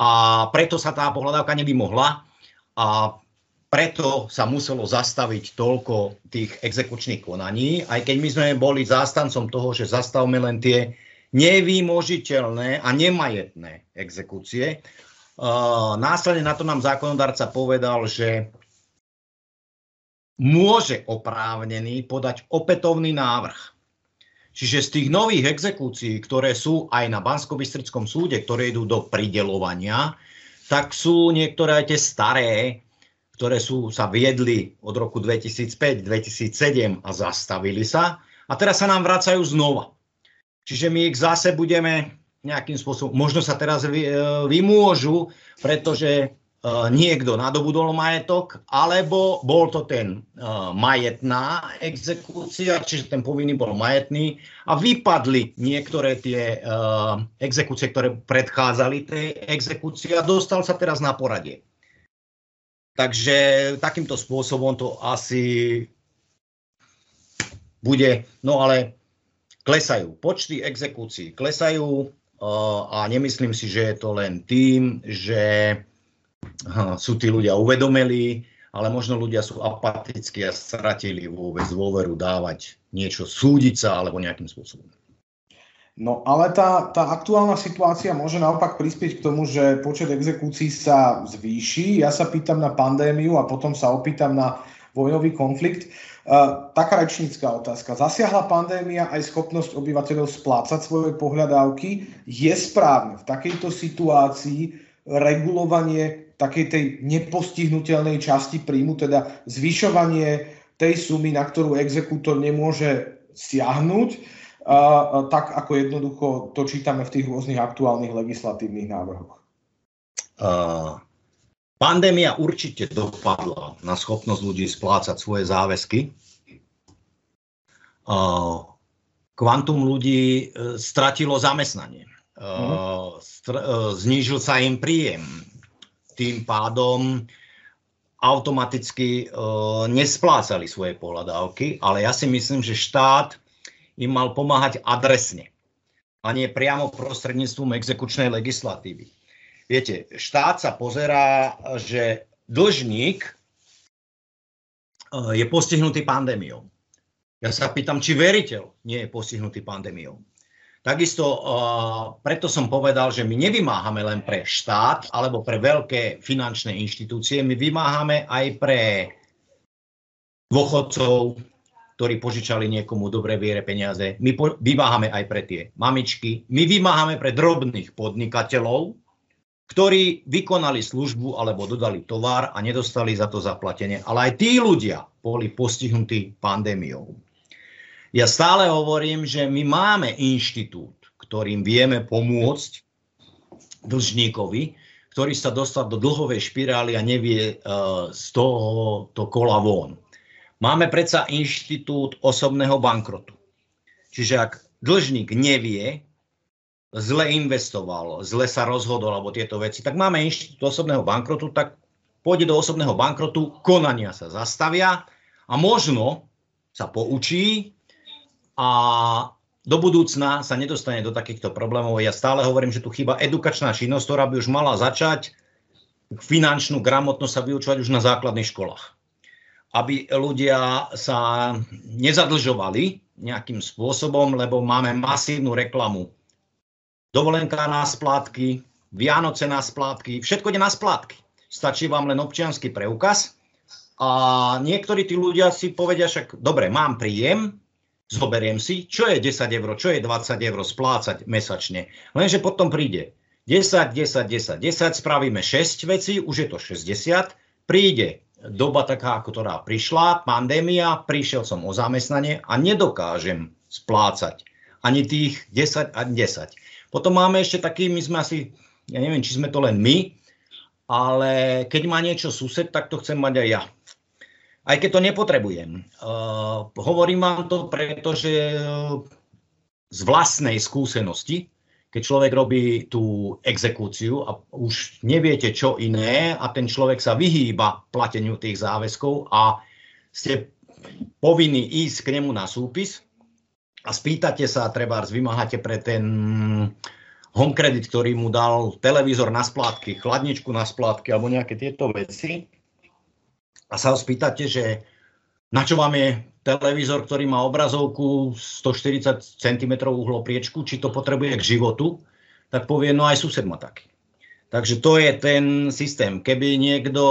a preto sa tá pohľadávka nevymohla a preto sa muselo zastaviť toľko tých exekučných konaní, aj keď my sme boli zástancom toho, že zastavme len tie nevýmožiteľné a nemajetné exekúcie. následne na to nám zákonodárca povedal, že môže oprávnený podať opätovný návrh. Čiže z tých nových exekúcií, ktoré sú aj na bansko súde, ktoré idú do pridelovania, tak sú niektoré aj tie staré, ktoré sú, sa viedli od roku 2005, 2007 a zastavili sa a teraz sa nám vracajú znova. Čiže my ich zase budeme nejakým spôsobom, možno sa teraz vy, e, vymôžu, pretože uh, niekto nadobudol majetok, alebo bol to ten uh, majetná exekúcia, čiže ten povinný bol majetný a vypadli niektoré tie exekúcie, ktoré predchádzali tej exekúcii a dostal sa teraz na poradie. Takže takýmto spôsobom to asi bude, no ale klesajú. Počty exekúcií klesajú a nemyslím si, že je to len tým, že sú tí ľudia uvedomili, ale možno ľudia sú apatickí a stratili vôbec dôveru dávať niečo, súdiť sa alebo nejakým spôsobom. No ale tá, tá aktuálna situácia môže naopak prispieť k tomu, že počet exekúcií sa zvýši. Ja sa pýtam na pandémiu a potom sa opýtam na vojnový konflikt. Uh, taká rečnícká otázka. Zasiahla pandémia aj schopnosť obyvateľov splácať svoje pohľadávky? Je správne v takejto situácii regulovanie takej tej nepostihnutelnej časti príjmu, teda zvyšovanie tej sumy, na ktorú exekútor nemôže siahnuť, tak ako jednoducho to čítame v tých rôznych aktuálnych legislatívnych návrhoch? Uh, pandémia určite dopadla na schopnosť ľudí splácať svoje záväzky. Uh, kvantum ľudí uh, stratilo zamestnanie. Uh, str- uh, znížil sa im príjem. Tým pádom automaticky uh, nesplácali svoje pohľadávky, ale ja si myslím, že štát im mal pomáhať adresne a nie priamo prostredníctvom exekučnej legislatívy. Viete, štát sa pozerá, že dlžník e, je postihnutý pandémiou. Ja sa pýtam, či veriteľ nie je postihnutý pandémiou. Takisto uh, preto som povedal, že my nevymáhame len pre štát alebo pre veľké finančné inštitúcie, my vymáhame aj pre dôchodcov, ktorí požičali niekomu dobre viere peniaze. My po, vymáhame aj pre tie mamičky. My vymáhame pre drobných podnikateľov, ktorí vykonali službu alebo dodali tovar a nedostali za to zaplatenie. Ale aj tí ľudia boli postihnutí pandémiou. Ja stále hovorím, že my máme inštitút, ktorým vieme pomôcť dlžníkovi, ktorý sa dostal do dlhovej špirály a nevie uh, z toho to kola von. Máme predsa inštitút osobného bankrotu. Čiže ak dlžník nevie, zle investoval, zle sa rozhodol alebo tieto veci, tak máme inštitút osobného bankrotu, tak pôjde do osobného bankrotu, konania sa zastavia a možno sa poučí a do budúcna sa nedostane do takýchto problémov. Ja stále hovorím, že tu chýba edukačná činnosť, ktorá by už mala začať finančnú gramotnosť sa vyučovať už na základných školách aby ľudia sa nezadlžovali nejakým spôsobom, lebo máme masívnu reklamu. Dovolenka na splátky, Vianoce na splátky, všetko ide na splátky. Stačí vám len občianský preukaz a niektorí tí ľudia si povedia však, dobre, mám príjem, zoberiem si, čo je 10 eur, čo je 20 eur splácať mesačne. Lenže potom príde 10, 10, 10, 10, spravíme 6 vecí, už je to 60, príde doba taká, ktorá prišla, pandémia, prišiel som o zamestnanie a nedokážem splácať ani tých 10 a 10. Potom máme ešte taký, my sme asi, ja neviem, či sme to len my, ale keď má niečo sused, tak to chcem mať aj ja. Aj keď to nepotrebujem. Uh, hovorím vám to, pretože z vlastnej skúsenosti keď človek robí tú exekúciu a už neviete čo iné a ten človek sa vyhýba plateniu tých záväzkov a ste povinní ísť k nemu na súpis a spýtate sa, treba vymáhate pre ten home credit, ktorý mu dal televízor na splátky, chladničku na splátky alebo nejaké tieto veci. A sa ho spýtate, že na čo vám je televízor, ktorý má obrazovku 140 cm uhlopriečku, či to potrebuje k životu, tak povie, no aj sused má taký. Takže to je ten systém. Keby niekto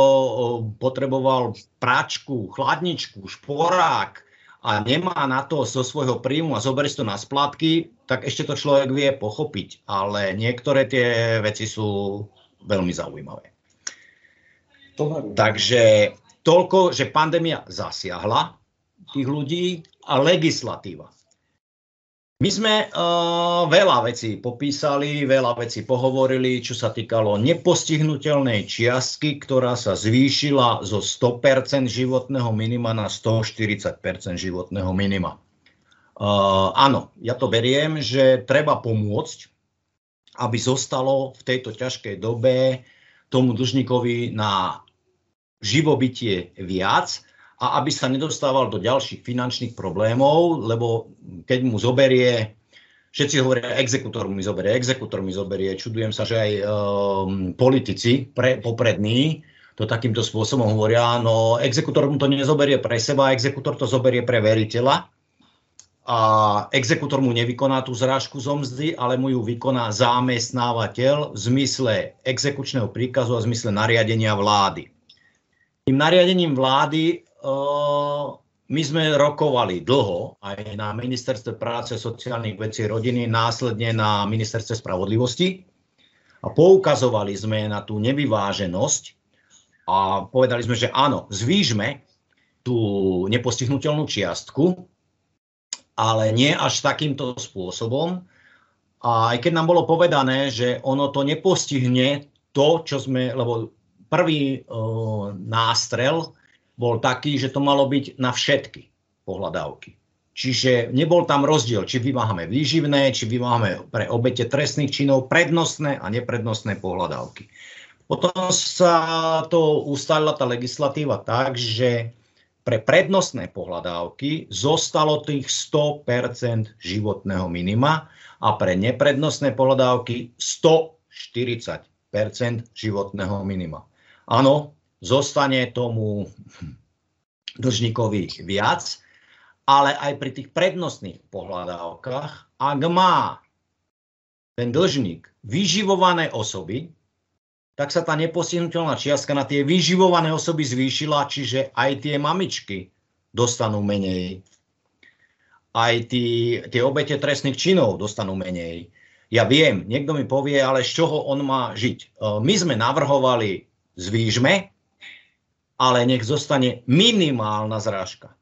potreboval práčku, chladničku, šporák a nemá na to zo svojho príjmu a zoberie si to na splátky, tak ešte to človek vie pochopiť. Ale niektoré tie veci sú veľmi zaujímavé. Takže toľko, že pandémia zasiahla tých ľudí a legislatíva. My sme uh, veľa vecí popísali, veľa vecí pohovorili, čo sa týkalo nepostihnutelnej čiastky, ktorá sa zvýšila zo 100% životného minima na 140% životného minima. Uh, áno, ja to beriem, že treba pomôcť, aby zostalo v tejto ťažkej dobe tomu dlžníkovi na živobytie viac, a aby sa nedostával do ďalších finančných problémov, lebo keď mu zoberie, všetci hovoria, exekutor mi zoberie, exekutor mi zoberie, čudujem sa, že aj um, politici pre, poprední to takýmto spôsobom hovoria, no exekutor mu to nezoberie pre seba, exekutor to zoberie pre veriteľa a exekutor mu nevykoná tú zrážku zo mzdy, ale mu ju vykoná zamestnávateľ v zmysle exekučného príkazu a v zmysle nariadenia vlády. Tým nariadením vlády my sme rokovali dlho aj na Ministerstve práce, sociálnych vecí, rodiny, následne na Ministerstve spravodlivosti a poukazovali sme na tú nevyváženosť a povedali sme, že áno, zvýšme tú nepostihnutelnú čiastku, ale nie až takýmto spôsobom. A aj keď nám bolo povedané, že ono to nepostihne to, čo sme, lebo prvý uh, nástrel bol taký, že to malo byť na všetky pohľadávky. Čiže nebol tam rozdiel, či vymáhame výživné, či vymáhame pre obete trestných činov prednostné a neprednostné pohľadávky. Potom sa to ustalila tá legislatíva tak, že pre prednostné pohľadávky zostalo tých 100% životného minima a pre neprednostné pohľadávky 140% životného minima. Áno, zostane tomu dlžníkovi viac, ale aj pri tých prednostných pohľadávkach, ak má ten dlžník vyživované osoby, tak sa tá nepostihnutelná čiastka na tie vyživované osoby zvýšila, čiže aj tie mamičky dostanú menej. Aj tí, tie obete trestných činov dostanú menej. Ja viem, niekto mi povie, ale z čoho on má žiť. E, my sme navrhovali, zvýšme ale nech zostane minimálna zrážka.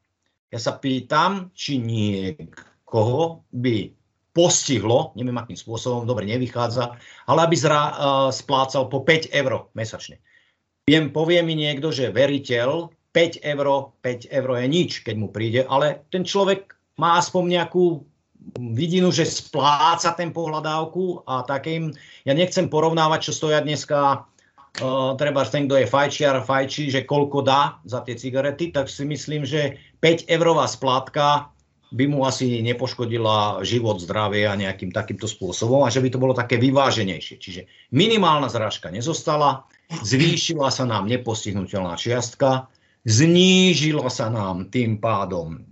Ja sa pýtam, či niekoho by postihlo, neviem akým spôsobom, dobre nevychádza, ale aby zra, uh, splácal po 5 eur mesačne. Viem, povie mi niekto, že veriteľ 5 eur, 5 eur je nič, keď mu príde, ale ten človek má aspoň nejakú vidinu, že spláca ten pohľadávku a takým, ja nechcem porovnávať, čo stoja dneska uh, treba ten, kto je fajčiar, fajčí, že koľko dá za tie cigarety, tak si myslím, že 5 eurová splátka by mu asi nepoškodila život, zdravie a nejakým takýmto spôsobom a že by to bolo také vyváženejšie. Čiže minimálna zrážka nezostala, zvýšila sa nám nepostihnutelná čiastka, znížila sa nám tým pádom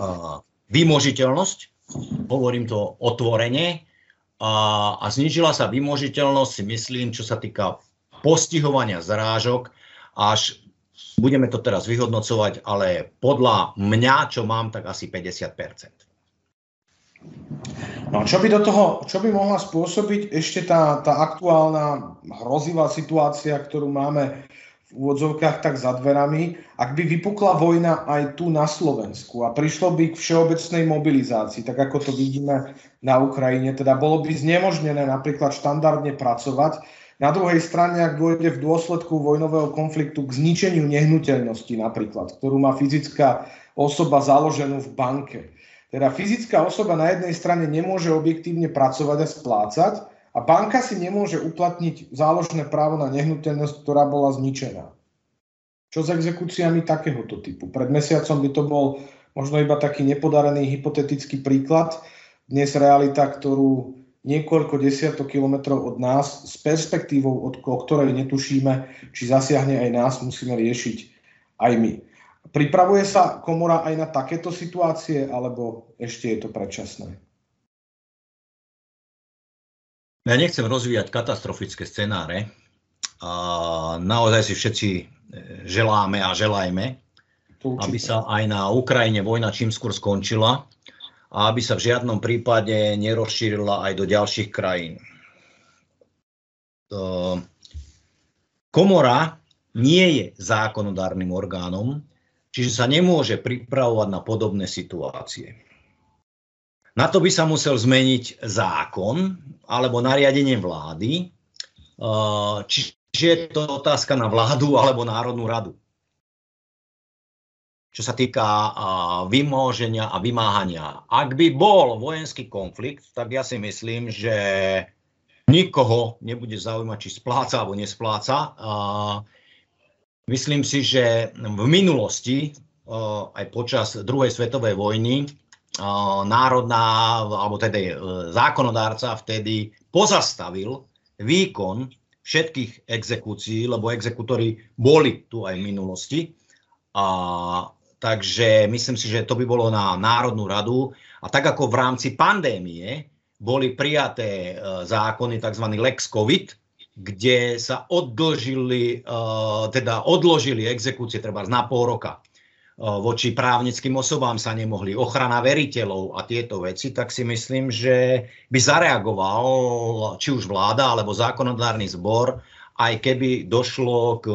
uh, vymožiteľnosť, hovorím to otvorene, a, a znížila sa vymožiteľnosť, myslím, čo sa týka postihovania zrážok až budeme to teraz vyhodnocovať, ale podľa mňa, čo mám, tak asi 50 No čo by do toho, čo by mohla spôsobiť ešte tá, tá aktuálna hrozivá situácia, ktorú máme v úvodzovkách tak za dverami, ak by vypukla vojna aj tu na Slovensku a prišlo by k všeobecnej mobilizácii, tak ako to vidíme na Ukrajine, teda bolo by znemožnené napríklad štandardne pracovať, na druhej strane, ak dôjde v dôsledku vojnového konfliktu k zničeniu nehnuteľnosti napríklad, ktorú má fyzická osoba založenú v banke. Teda fyzická osoba na jednej strane nemôže objektívne pracovať a splácať a banka si nemôže uplatniť záložné právo na nehnuteľnosť, ktorá bola zničená. Čo s exekúciami takéhoto typu? Pred mesiacom by to bol možno iba taký nepodarený hypotetický príklad. Dnes realita, ktorú niekoľko desiatok kilometrov od nás s perspektívou, od, o ktorej netušíme, či zasiahne aj nás, musíme riešiť aj my. Pripravuje sa komora aj na takéto situácie, alebo ešte je to predčasné? Ja nechcem rozvíjať katastrofické scenáre. A naozaj si všetci e, želáme a želajme, aby sa aj na Ukrajine vojna čím skôr skončila a aby sa v žiadnom prípade nerozšírila aj do ďalších krajín. komora nie je zákonodárnym orgánom, čiže sa nemôže pripravovať na podobné situácie. Na to by sa musel zmeniť zákon alebo nariadenie vlády, čiže je to otázka na vládu alebo Národnú radu. Čo sa týka vymoženia a vymáhania. Ak by bol vojenský konflikt, tak ja si myslím, že nikoho nebude zaujímať, či spláca alebo nespláca. Myslím si, že v minulosti, aj počas druhej svetovej vojny, národná, alebo teda zákonodárca vtedy pozastavil výkon všetkých exekúcií, lebo exekútory boli tu aj v minulosti. A, takže myslím si, že to by bolo na Národnú radu. A tak ako v rámci pandémie boli prijaté zákony tzv. Lex COVID, kde sa odložili, uh, teda odložili exekúcie treba na pol roka. Uh, voči právnickým osobám sa nemohli, ochrana veriteľov a tieto veci, tak si myslím, že by zareagoval či už vláda alebo zákonodárny zbor, aj keby došlo k,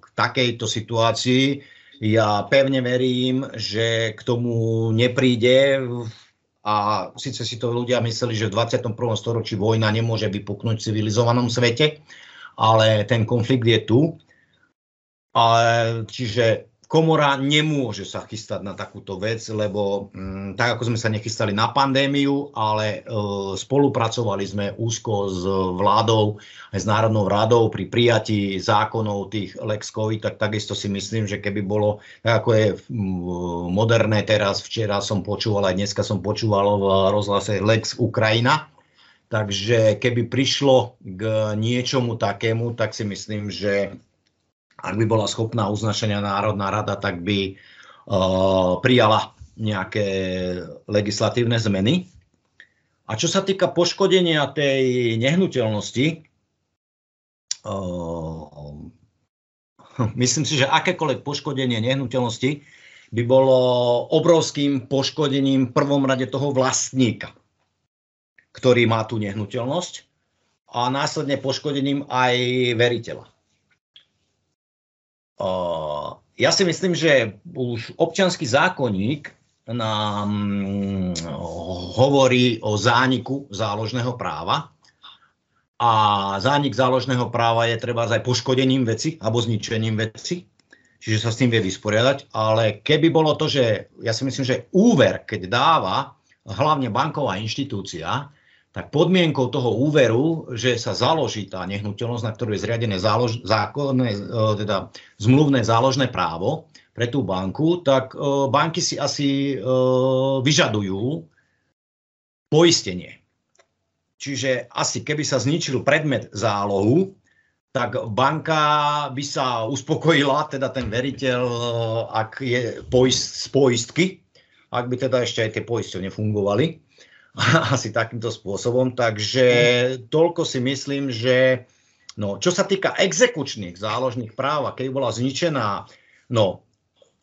k takejto situácii. Ja pevne verím, že k tomu nepríde a síce si to ľudia mysleli, že v 21. storočí vojna nemôže vypuknúť v civilizovanom svete, ale ten konflikt je tu. Ale, čiže komora nemôže sa chystať na takúto vec, lebo mm, tak ako sme sa nechystali na pandémiu, ale e, spolupracovali sme úzko s vládou, aj s Národnou radou pri prijatí zákonov tých Lex COVID, tak takisto si myslím, že keby bolo, tak ako je m, moderné teraz, včera som počúval, aj dneska som počúval v rozhlase Lex Ukrajina, takže keby prišlo k niečomu takému, tak si myslím, že ak by bola schopná uznašania Národná rada, tak by uh, prijala nejaké legislatívne zmeny. A čo sa týka poškodenia tej nehnuteľnosti, uh, myslím si, že akékoľvek poškodenie nehnuteľnosti by bolo obrovským poškodením v prvom rade toho vlastníka, ktorý má tú nehnuteľnosť a následne poškodením aj veriteľa ja si myslím, že už občanský zákonník nám hovorí o zániku záložného práva. A zánik záložného práva je treba aj poškodením veci alebo zničením veci. Čiže sa s tým vie vysporiadať. Ale keby bolo to, že ja si myslím, že úver, keď dáva hlavne banková inštitúcia, tak podmienkou toho úveru, že sa založí tá nehnuteľnosť, na ktorú je zriadené zálož, zákonné, e, teda zmluvné záložné právo pre tú banku, tak e, banky si asi e, vyžadujú poistenie. Čiže asi keby sa zničil predmet zálohu, tak banka by sa uspokojila, teda ten veriteľ, ak je poist, z poistky, ak by teda ešte aj tie poisťovne fungovali, asi takýmto spôsobom. Takže toľko si myslím, že no, čo sa týka exekučných záložných práv, keď bola zničená, no,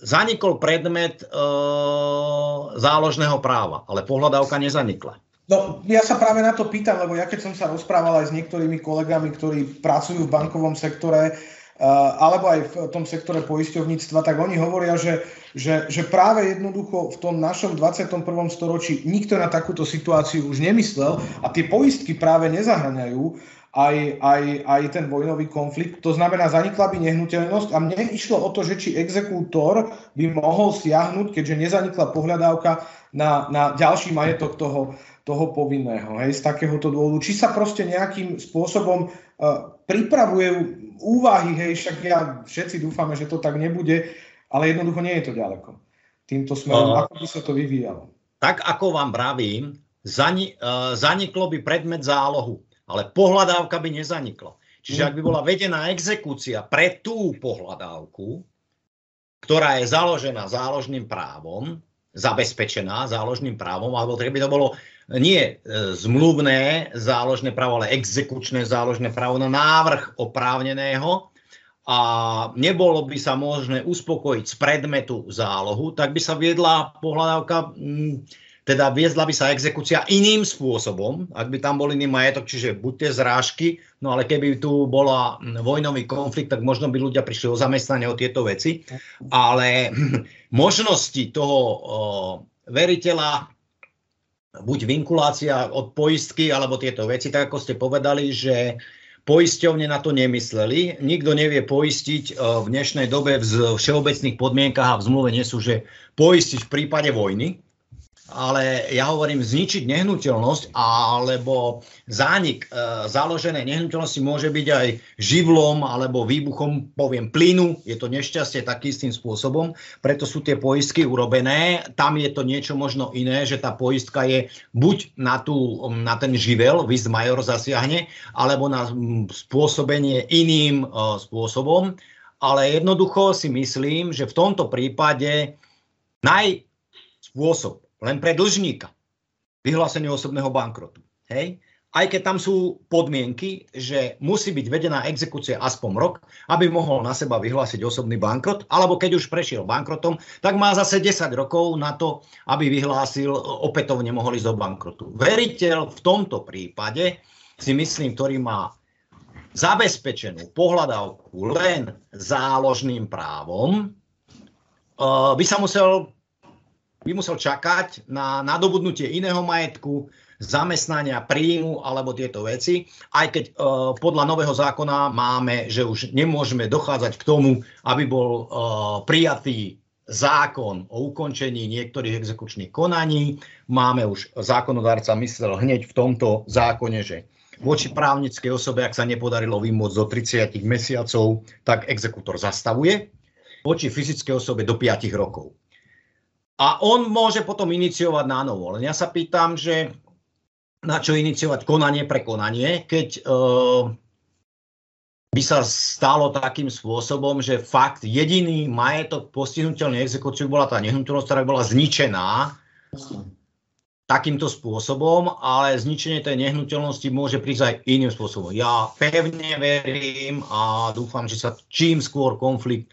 zanikol predmet e, záložného práva, ale pohľadávka nezanikla. No, ja sa práve na to pýtam, lebo ja keď som sa rozprával aj s niektorými kolegami, ktorí pracujú v bankovom sektore, alebo aj v tom sektore poisťovníctva, tak oni hovoria, že, že, že práve jednoducho v tom našom 21. storočí nikto na takúto situáciu už nemyslel a tie poistky práve nezahraňajú aj, aj, aj ten vojnový konflikt. To znamená, zanikla by nehnuteľnosť a mne išlo o to, že či exekútor by mohol siahnuť, keďže nezanikla pohľadávka na, na ďalší majetok toho, toho povinného, hej, z takéhoto dôvodu. Či sa proste nejakým spôsobom uh, pripravuje úvahy, hej, však ja všetci dúfame, že to tak nebude, ale jednoducho nie je to ďaleko. Týmto smerom, uh, ako by sa to vyvíjalo? Tak ako vám pravím, zani, uh, zaniklo by predmet zálohu, ale pohľadávka by nezanikla. Čiže ak by bola vedená exekúcia pre tú pohľadávku, ktorá je založená záložným právom, zabezpečená záložným právom, alebo tak by to bolo nie e, zmluvné záložné právo, ale exekučné záložné právo na návrh oprávneného. A nebolo by sa možné uspokojiť z predmetu zálohu, tak by sa viedla pohľadávka teda viedla by sa exekúcia iným spôsobom, ak by tam bol iný majetok, čiže buď tie zrážky, no ale keby tu bola vojnový konflikt, tak možno by ľudia prišli o zamestnanie o tieto veci, ale možnosti toho veriteľa, buď vinkulácia od poistky, alebo tieto veci, tak ako ste povedali, že poisťovne na to nemysleli. Nikto nevie poistiť v dnešnej dobe v všeobecných podmienkach a v zmluve nie sú, že poistiť v prípade vojny, ale ja hovorím zničiť nehnuteľnosť alebo zánik e, založenej nehnuteľnosti môže byť aj živlom alebo výbuchom, poviem, plynu. Je to nešťastie istým spôsobom, preto sú tie poistky urobené. Tam je to niečo možno iné, že tá poistka je buď na, tú, na ten živel, vis major zasiahne, alebo na spôsobenie iným e, spôsobom. Ale jednoducho si myslím, že v tomto prípade naj spôsob len pre dlžníka vyhlásenie osobného bankrotu. Hej? Aj keď tam sú podmienky, že musí byť vedená exekúcia aspoň rok, aby mohol na seba vyhlásiť osobný bankrot, alebo keď už prešiel bankrotom, tak má zase 10 rokov na to, aby vyhlásil, opätovne mohol ísť do bankrotu. Veriteľ v tomto prípade, si myslím, ktorý má zabezpečenú pohľadávku len záložným právom, eh, by sa musel by musel čakať na nadobudnutie iného majetku, zamestnania, príjmu alebo tieto veci, aj keď e, podľa nového zákona máme, že už nemôžeme dochádzať k tomu, aby bol e, prijatý zákon o ukončení niektorých exekučných konaní. Máme už zákonodárca myslel hneď v tomto zákone, že voči právnickej osobe, ak sa nepodarilo vymôcť do 30 mesiacov, tak exekútor zastavuje. Voči fyzickej osobe do 5 rokov. A on môže potom iniciovať na novo. Len ja sa pýtam, že na čo iniciovať konanie pre konanie, keď uh, by sa stalo takým spôsobom, že fakt jediný majetok postihnutelný exekúciu bola tá nehnuteľnosť, ktorá bola zničená takýmto spôsobom, ale zničenie tej nehnuteľnosti môže prísť aj iným spôsobom. Ja pevne verím a dúfam, že sa čím skôr konflikt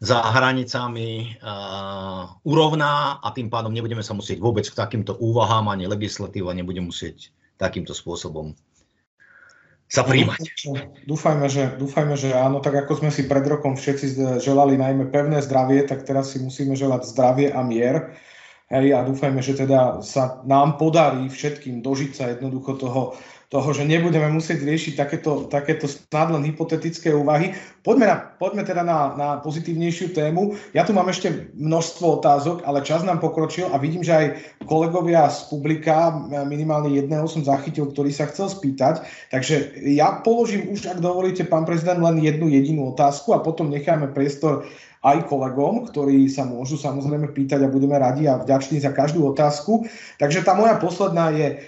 za hranicami uh, urovná a tým pádom nebudeme sa musieť vôbec k takýmto úvahám ani legislatíva nebude musieť takýmto spôsobom sa príjmať. Dúfajme že, dúfajme, že áno, tak ako sme si pred rokom všetci želali najmä pevné zdravie, tak teraz si musíme želať zdravie a mier. Hej, a dúfajme, že teda sa nám podarí všetkým dožiť sa jednoducho toho toho, že nebudeme musieť riešiť takéto, takéto snad len hypotetické úvahy. Poďme, na, poďme teda na, na pozitívnejšiu tému. Ja tu mám ešte množstvo otázok, ale čas nám pokročil a vidím, že aj kolegovia z publika, minimálne jedného som zachytil, ktorý sa chcel spýtať. Takže ja položím už, ak dovolíte, pán prezident, len jednu jedinú otázku a potom necháme priestor aj kolegom, ktorí sa môžu samozrejme pýtať a budeme radi a vďační za každú otázku. Takže tá moja posledná je,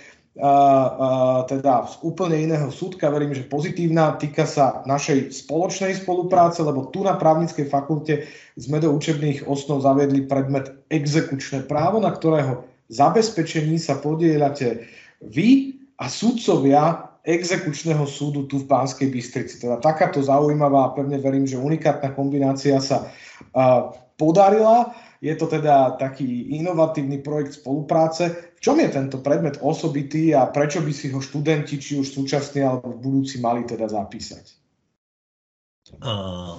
teda z úplne iného súdka, verím, že pozitívna, týka sa našej spoločnej spolupráce, lebo tu na právnickej fakulte sme do učebných osnov zaviedli predmet exekučné právo, na ktorého zabezpečení sa podielate vy a súdcovia exekučného súdu tu v Pánskej Bystrici. Teda takáto zaujímavá a pevne verím, že unikátna kombinácia sa podarila. Je to teda taký inovatívny projekt spolupráce. V čom je tento predmet osobitý a prečo by si ho študenti, či už súčasní alebo budúci, mali teda zapísať? Uh,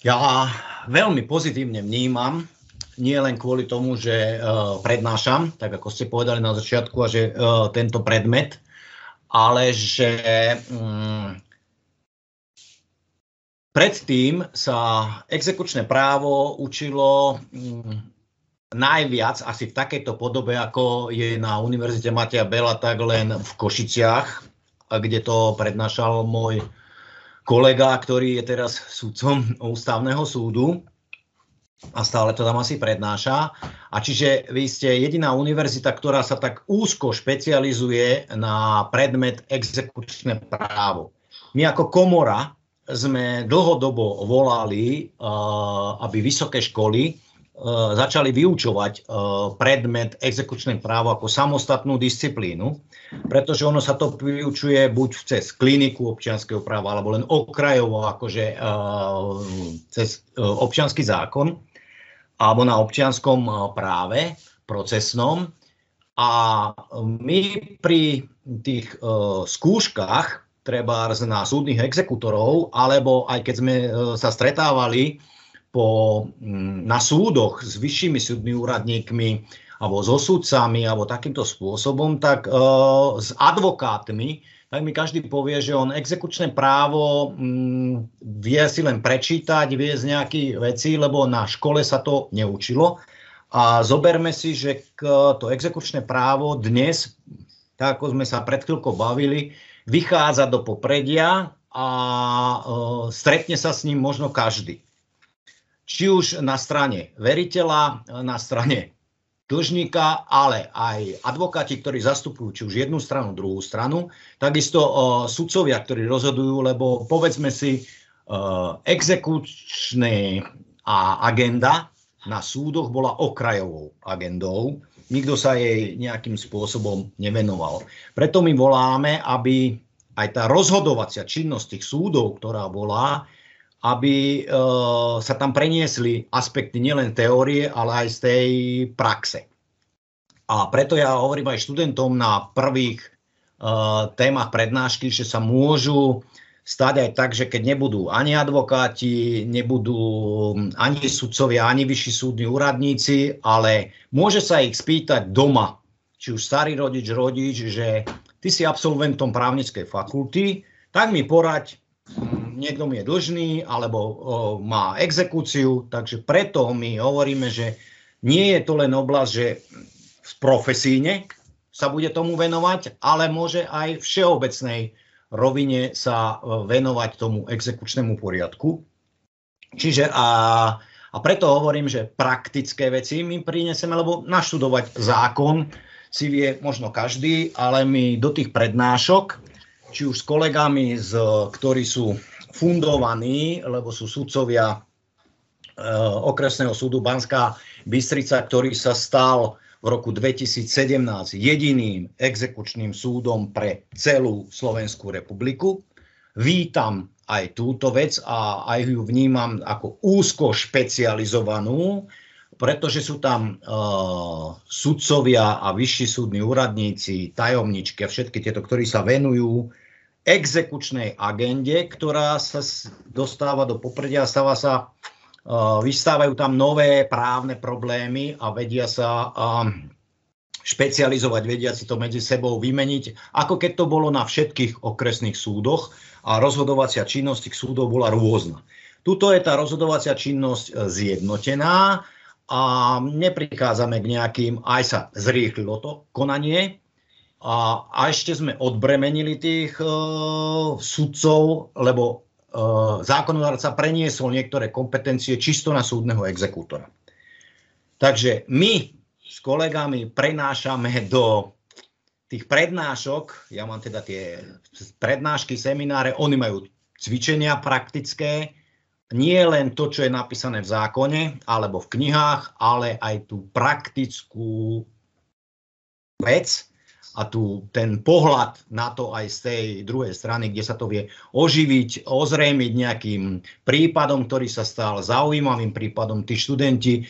ja veľmi pozitívne vnímam, nie len kvôli tomu, že uh, prednášam, tak ako ste povedali na začiatku, a že uh, tento predmet, ale že um, Predtým sa exekučné právo učilo mm, najviac asi v takejto podobe, ako je na Univerzite Matia Bela, tak len v Košiciach, kde to prednášal môj kolega, ktorý je teraz súdcom ústavného súdu a stále to tam asi prednáša. A čiže vy ste jediná univerzita, ktorá sa tak úzko špecializuje na predmet exekučné právo. My ako komora sme dlhodobo volali, aby vysoké školy začali vyučovať predmet exekučné právo ako samostatnú disciplínu, pretože ono sa to vyučuje buď cez kliniku občianského práva, alebo len okrajovo, akože cez občianský zákon, alebo na občianskom práve. procesnom a my pri tých skúškach, treba na súdnych exekutorov, alebo aj keď sme sa stretávali po, um, na súdoch s vyššími súdnymi úradníkmi, alebo so sudcami, alebo takýmto spôsobom, tak uh, s advokátmi, tak mi každý povie, že on exekučné právo um, vie si len prečítať, vie z nejakých vecí, lebo na škole sa to neučilo. A zoberme si, že to exekučné právo dnes, tak ako sme sa pred chvíľkou bavili, vychádza do popredia a e, stretne sa s ním možno každý. Či už na strane veriteľa, na strane dlžníka, ale aj advokáti, ktorí zastupujú či už jednu stranu, druhú stranu, takisto uh, sudcovia, ktorí rozhodujú, lebo povedzme si, uh, exekučné a agenda na súdoch bola okrajovou agendou. Nikto sa jej nejakým spôsobom nevenoval. Preto my voláme, aby aj tá rozhodovacia činnosť tých súdov, ktorá bola, aby e, sa tam preniesli aspekty nielen teórie, ale aj z tej praxe. A preto ja hovorím aj študentom na prvých e, témach prednášky, že sa môžu stať aj tak, že keď nebudú ani advokáti, nebudú ani sudcovia, ani vyšší súdni úradníci, ale môže sa ich spýtať doma, či už starý rodič, rodič, že ty si absolventom právnickej fakulty, tak mi poraď, niekto mi je dlžný, alebo o, má exekúciu, takže preto my hovoríme, že nie je to len oblasť, že profesíne sa bude tomu venovať, ale môže aj všeobecnej rovine sa venovať tomu exekučnému poriadku. Čiže a, a preto hovorím, že praktické veci my prineseme, lebo naštudovať zákon si vie možno každý, ale my do tých prednášok, či už s kolegami, z, ktorí sú fundovaní, lebo sú sudcovia e, okresného súdu Banská Bystrica, ktorý sa stal v roku 2017 jediným exekučným súdom pre celú Slovenskú republiku. Vítam aj túto vec a aj ju vnímam ako úzko špecializovanú, pretože sú tam uh, sudcovia a vyšší súdni úradníci, tajomničky a všetky tieto, ktorí sa venujú exekučnej agende, ktorá sa dostáva do popredia a stáva sa Vystávajú tam nové právne problémy a vedia sa špecializovať, vedia si to medzi sebou vymeniť, ako keď to bolo na všetkých okresných súdoch a rozhodovacia činnosť tých súdov bola rôzna. Tuto je tá rozhodovacia činnosť e, zjednotená a neprichádzame k nejakým, aj sa zrýchlilo to konanie, a, a ešte sme odbremenili tých e, sudcov, lebo Eh, zákonodárca preniesol niektoré kompetencie čisto na súdneho exekútora. Takže my s kolegami prenášame do tých prednášok, ja mám teda tie prednášky, semináre, oni majú cvičenia praktické, nie len to, čo je napísané v zákone alebo v knihách, ale aj tú praktickú vec, a tu ten pohľad na to aj z tej druhej strany, kde sa to vie oživiť, ozrejmiť nejakým prípadom, ktorý sa stal zaujímavým prípadom. Tí študenti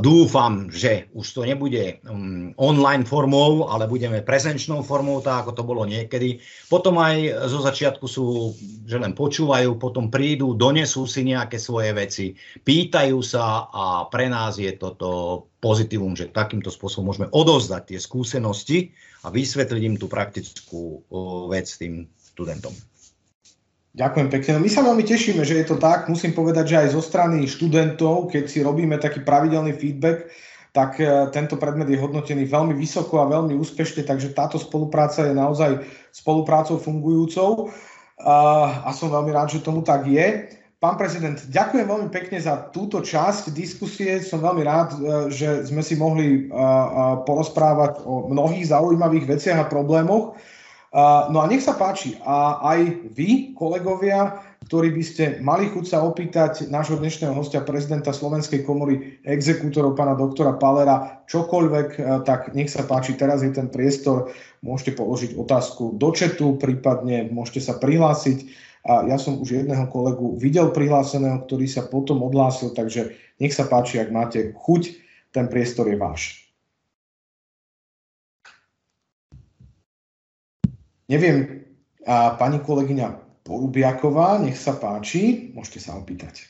dúfam, že už to nebude um, online formou, ale budeme prezenčnou formou, tak ako to bolo niekedy. Potom aj zo začiatku sú, že len počúvajú, potom prídu, donesú si nejaké svoje veci, pýtajú sa a pre nás je toto pozitívum, že takýmto spôsobom môžeme odozdať tie skúsenosti a vysvetliť im tú praktickú uh, vec tým študentom. Ďakujem pekne. No my sa veľmi tešíme, že je to tak. Musím povedať, že aj zo strany študentov, keď si robíme taký pravidelný feedback, tak e, tento predmet je hodnotený veľmi vysoko a veľmi úspešne, takže táto spolupráca je naozaj spoluprácou fungujúcou a som veľmi rád, že tomu tak je. Pán prezident, ďakujem veľmi pekne za túto časť diskusie. Som veľmi rád, e, že sme si mohli porozprávať o mnohých zaujímavých veciach a problémoch. No a nech sa páči, a aj vy, kolegovia, ktorí by ste mali chuť sa opýtať nášho dnešného hostia, prezidenta Slovenskej komory exekútorov, pána doktora Palera, čokoľvek, e, tak nech sa páči, teraz je ten priestor, môžete položiť otázku do četu, prípadne môžete sa prihlásiť. A ja som už jedného kolegu videl prihláseného, ktorý sa potom odhlásil, takže nech sa páči, ak máte chuť, ten priestor je váš. Neviem, a pani kolegyňa Porubiaková, nech sa páči, môžete sa opýtať.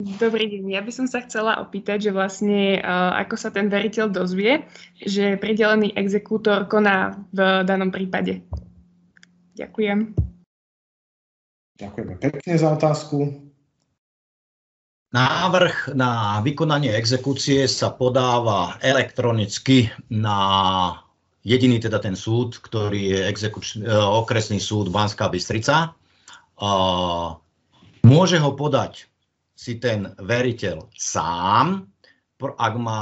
Dobrý deň, ja by som sa chcela opýtať, že vlastne ako sa ten veriteľ dozvie, že pridelený exekútor koná v danom prípade. Ďakujem. Ďakujeme pekne za otázku. Návrh na vykonanie exekúcie sa podáva elektronicky na jediný teda ten súd, ktorý je exekuč- e, okresný súd Banská Bystrica. Uh, môže ho podať si ten veriteľ sám, ak má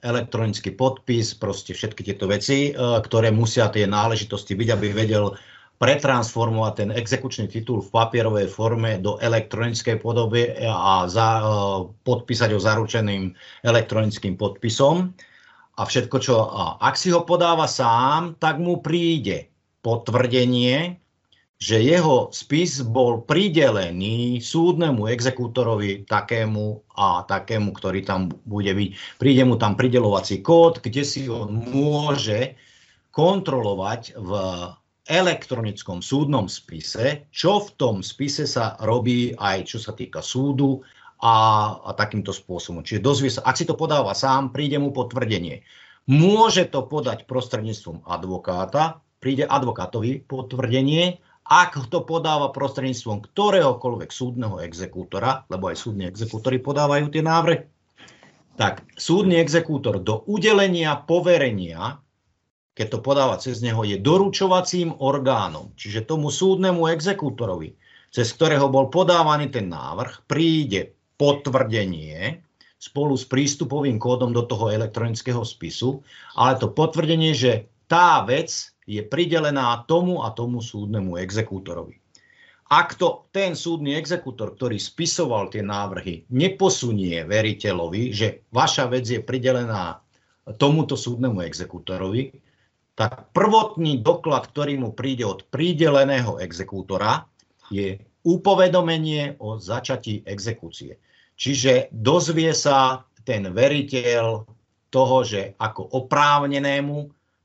elektronický podpis, proste všetky tieto veci, ktoré musia tie náležitosti byť, aby vedel pretransformovať ten exekučný titul v papierovej forme do elektronickej podoby a za, podpísať ho zaručeným elektronickým podpisom. A všetko, čo, ak si ho podáva sám, tak mu príde potvrdenie, že jeho spis bol pridelený súdnemu exekútorovi takému a takému, ktorý tam bude byť. Príde mu tam pridelovací kód, kde si on môže kontrolovať v elektronickom súdnom spise, čo v tom spise sa robí aj čo sa týka súdu a, a takýmto spôsobom. Čiže dozvie sa, ak si to podáva sám, príde mu potvrdenie. Môže to podať prostredníctvom advokáta, príde advokátovi potvrdenie ak to podáva prostredníctvom ktoréhokoľvek súdneho exekútora, lebo aj súdni exekútory podávajú tie návrhy, tak súdny exekútor do udelenia poverenia, keď to podáva cez neho, je doručovacím orgánom. Čiže tomu súdnemu exekútorovi, cez ktorého bol podávaný ten návrh, príde potvrdenie spolu s prístupovým kódom do toho elektronického spisu, ale to potvrdenie, že tá vec je pridelená tomu a tomu súdnemu exekútorovi. Ak to ten súdny exekútor, ktorý spisoval tie návrhy, neposunie veriteľovi, že vaša vec je pridelená tomuto súdnemu exekútorovi, tak prvotný doklad, ktorý mu príde od prideleného exekútora, je upovedomenie o začatí exekúcie. Čiže dozvie sa ten veriteľ toho, že ako oprávnenému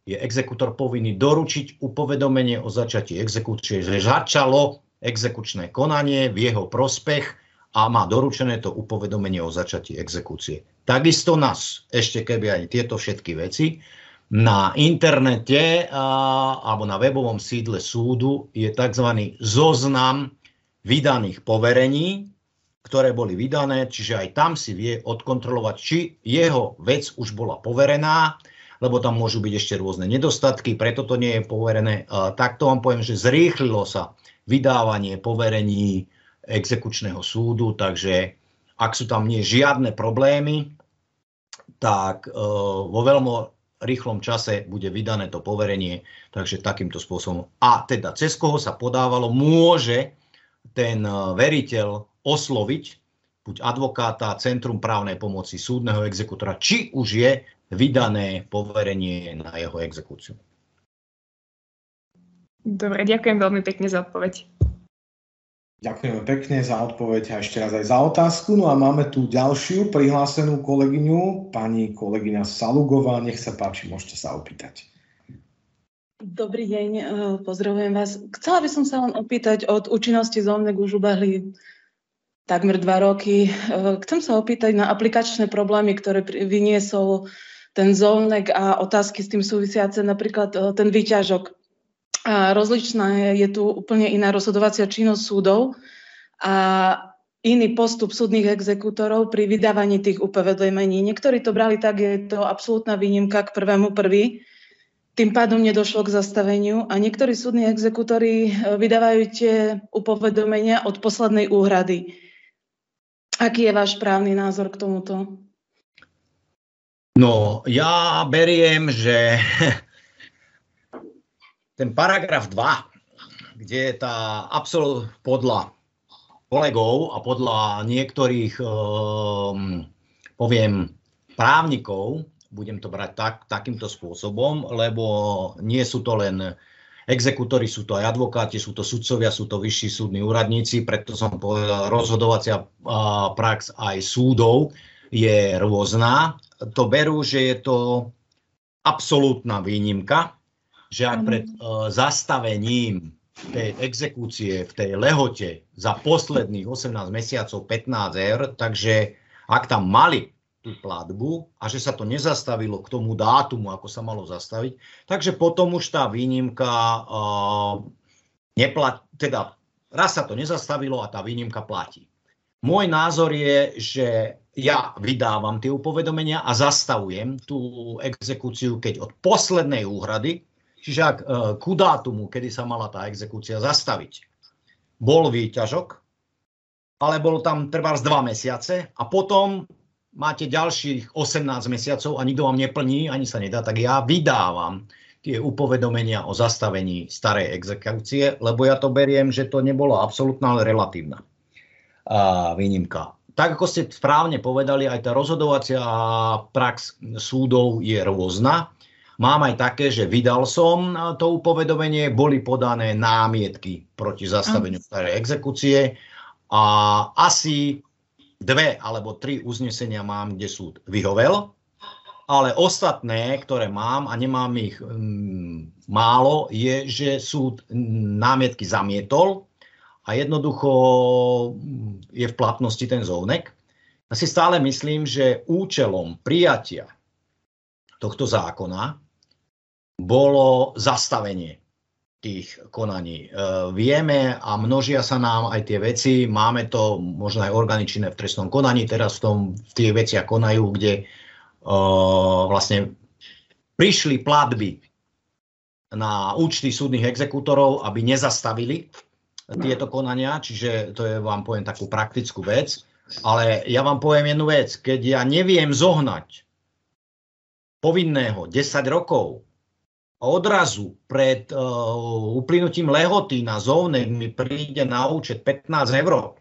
je exekutor povinný doručiť upovedomenie o začatí exekúcie, že začalo exekučné konanie v jeho prospech a má doručené to upovedomenie o začatí exekúcie. Takisto nás, ešte keby aj tieto všetky veci, na internete a, alebo na webovom sídle súdu je tzv. zoznam vydaných poverení, ktoré boli vydané, čiže aj tam si vie odkontrolovať, či jeho vec už bola poverená, lebo tam môžu byť ešte rôzne nedostatky, preto to nie je poverené. Takto vám poviem, že zrýchlilo sa vydávanie poverení exekučného súdu, takže ak sú tam nie žiadne problémy, tak e, vo veľmi rýchlom čase bude vydané to poverenie, takže takýmto spôsobom. A teda cez koho sa podávalo, môže ten e, veriteľ osloviť buď advokáta, Centrum právnej pomoci, súdneho exekutora, či už je vydané poverenie na jeho exekúciu. Dobre, ďakujem veľmi pekne za odpoveď. Ďakujeme pekne za odpoveď a ešte raz aj za otázku. No a máme tu ďalšiu prihlásenú kolegyňu, pani kolegyňa Salugová. Nech sa páči, môžete sa opýtať. Dobrý deň, eh, pozdravujem vás. Chcela by som sa len opýtať od účinnosti zónek už ubehli takmer dva roky. Eh, chcem sa opýtať na aplikačné problémy, ktoré vyniesol ten zónek a otázky s tým súvisiace, napríklad e, ten výťažok. A rozličná je tu úplne iná rozhodovacia činnosť súdov a iný postup súdnych exekútorov pri vydávaní tých upovedomení. Niektorí to brali tak, je to absolútna výnimka k prvému prvý, tým pádom nedošlo k zastaveniu a niektorí súdni exekútori e, vydávajú tie upovedomenia od poslednej úhrady. Aký je váš právny názor k tomuto? No, ja beriem, že ten paragraf 2, kde je tá absolút podľa kolegov a podľa niektorých, um, poviem, právnikov, budem to brať tak, takýmto spôsobom, lebo nie sú to len exekútori, sú to aj advokáti, sú to sudcovia, sú to vyšší súdni úradníci, preto som povedal, rozhodovacia prax aj súdov je rôzna to berú, že je to absolútna výnimka že ak pred uh, zastavením tej exekúcie v tej lehote za posledných 18 mesiacov 15 eur, takže ak tam mali tú platbu a že sa to nezastavilo k tomu dátumu, ako sa malo zastaviť, takže potom už tá výnimka uh, neplat, teda raz sa to nezastavilo a tá výnimka platí. Môj názor je, že ja vydávam tie upovedomenia a zastavujem tú exekúciu, keď od poslednej úhrady Čiže ak e, ku dátumu, kedy sa mala tá exekúcia zastaviť, bol výťažok, ale bolo tam trvá z dva mesiace a potom máte ďalších 18 mesiacov a nikto vám neplní, ani sa nedá, tak ja vydávam tie upovedomenia o zastavení starej exekúcie, lebo ja to beriem, že to nebolo absolútna, ale relatívna a, výnimka. Tak ako ste správne povedali, aj tá rozhodovacia prax súdov je rôzna. Mám aj také, že vydal som to upovedomenie, boli podané námietky proti zastaveniu starej exekúcie a asi dve alebo tri uznesenia mám, kde súd vyhovel, ale ostatné, ktoré mám a nemám ich um, málo, je, že súd námietky zamietol a jednoducho mm, je v platnosti ten zónek. Ja si stále myslím, že účelom prijatia tohto zákona bolo zastavenie tých konaní. E, vieme a množia sa nám aj tie veci, máme to možno aj orgány činné v trestnom konaní, teraz v, tom, v tých veciach konajú, kde e, vlastne prišli platby na účty súdnych exekútorov, aby nezastavili tieto konania, čiže to je vám poviem takú praktickú vec. Ale ja vám poviem jednu vec, keď ja neviem zohnať povinného 10 rokov odrazu pred uh, uplynutím lehoty na zóne mi príde na účet 15 eur,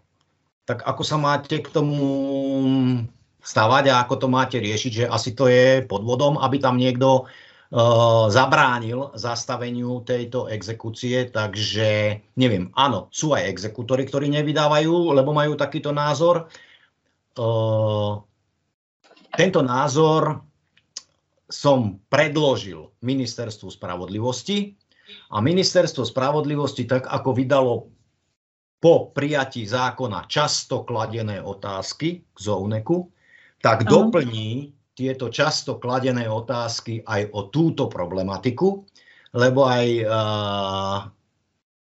tak ako sa máte k tomu stavať a ako to máte riešiť, že asi to je podvodom, aby tam niekto uh, zabránil zastaveniu tejto exekúcie, takže neviem, áno, sú aj exekútory, ktorí nevydávajú, lebo majú takýto názor. Uh, tento názor som predložil Ministerstvu spravodlivosti a Ministerstvo spravodlivosti, tak ako vydalo po prijatí zákona často kladené otázky k zóneku, tak doplní tieto často kladené otázky aj o túto problematiku, lebo aj uh,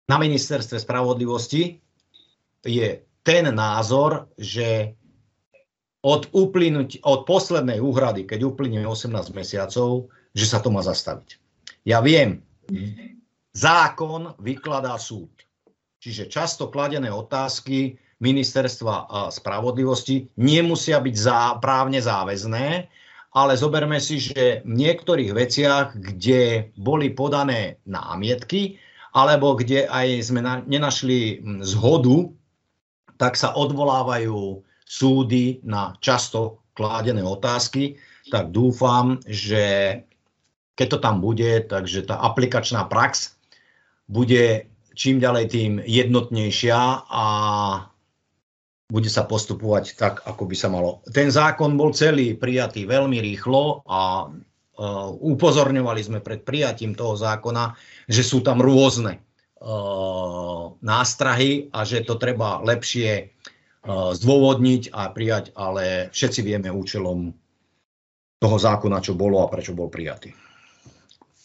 na ministerstve spravodlivosti je ten názor, že od, uplynúť, od poslednej úhrady, keď uplynie 18 mesiacov, že sa to má zastaviť. Ja viem, zákon vykladá súd. Čiže často kladené otázky ministerstva spravodlivosti nemusia byť zá, právne záväzné, ale zoberme si, že v niektorých veciach, kde boli podané námietky, alebo kde aj sme na, nenašli zhodu, tak sa odvolávajú súdy na často kládené otázky, tak dúfam, že keď to tam bude, takže tá aplikačná prax bude čím ďalej tým jednotnejšia a bude sa postupovať tak, ako by sa malo. Ten zákon bol celý prijatý veľmi rýchlo a uh, upozorňovali sme pred prijatím toho zákona, že sú tam rôzne uh, nástrahy a že to treba lepšie zdôvodniť a prijať, ale všetci vieme účelom toho zákona, čo bolo a prečo bol prijatý.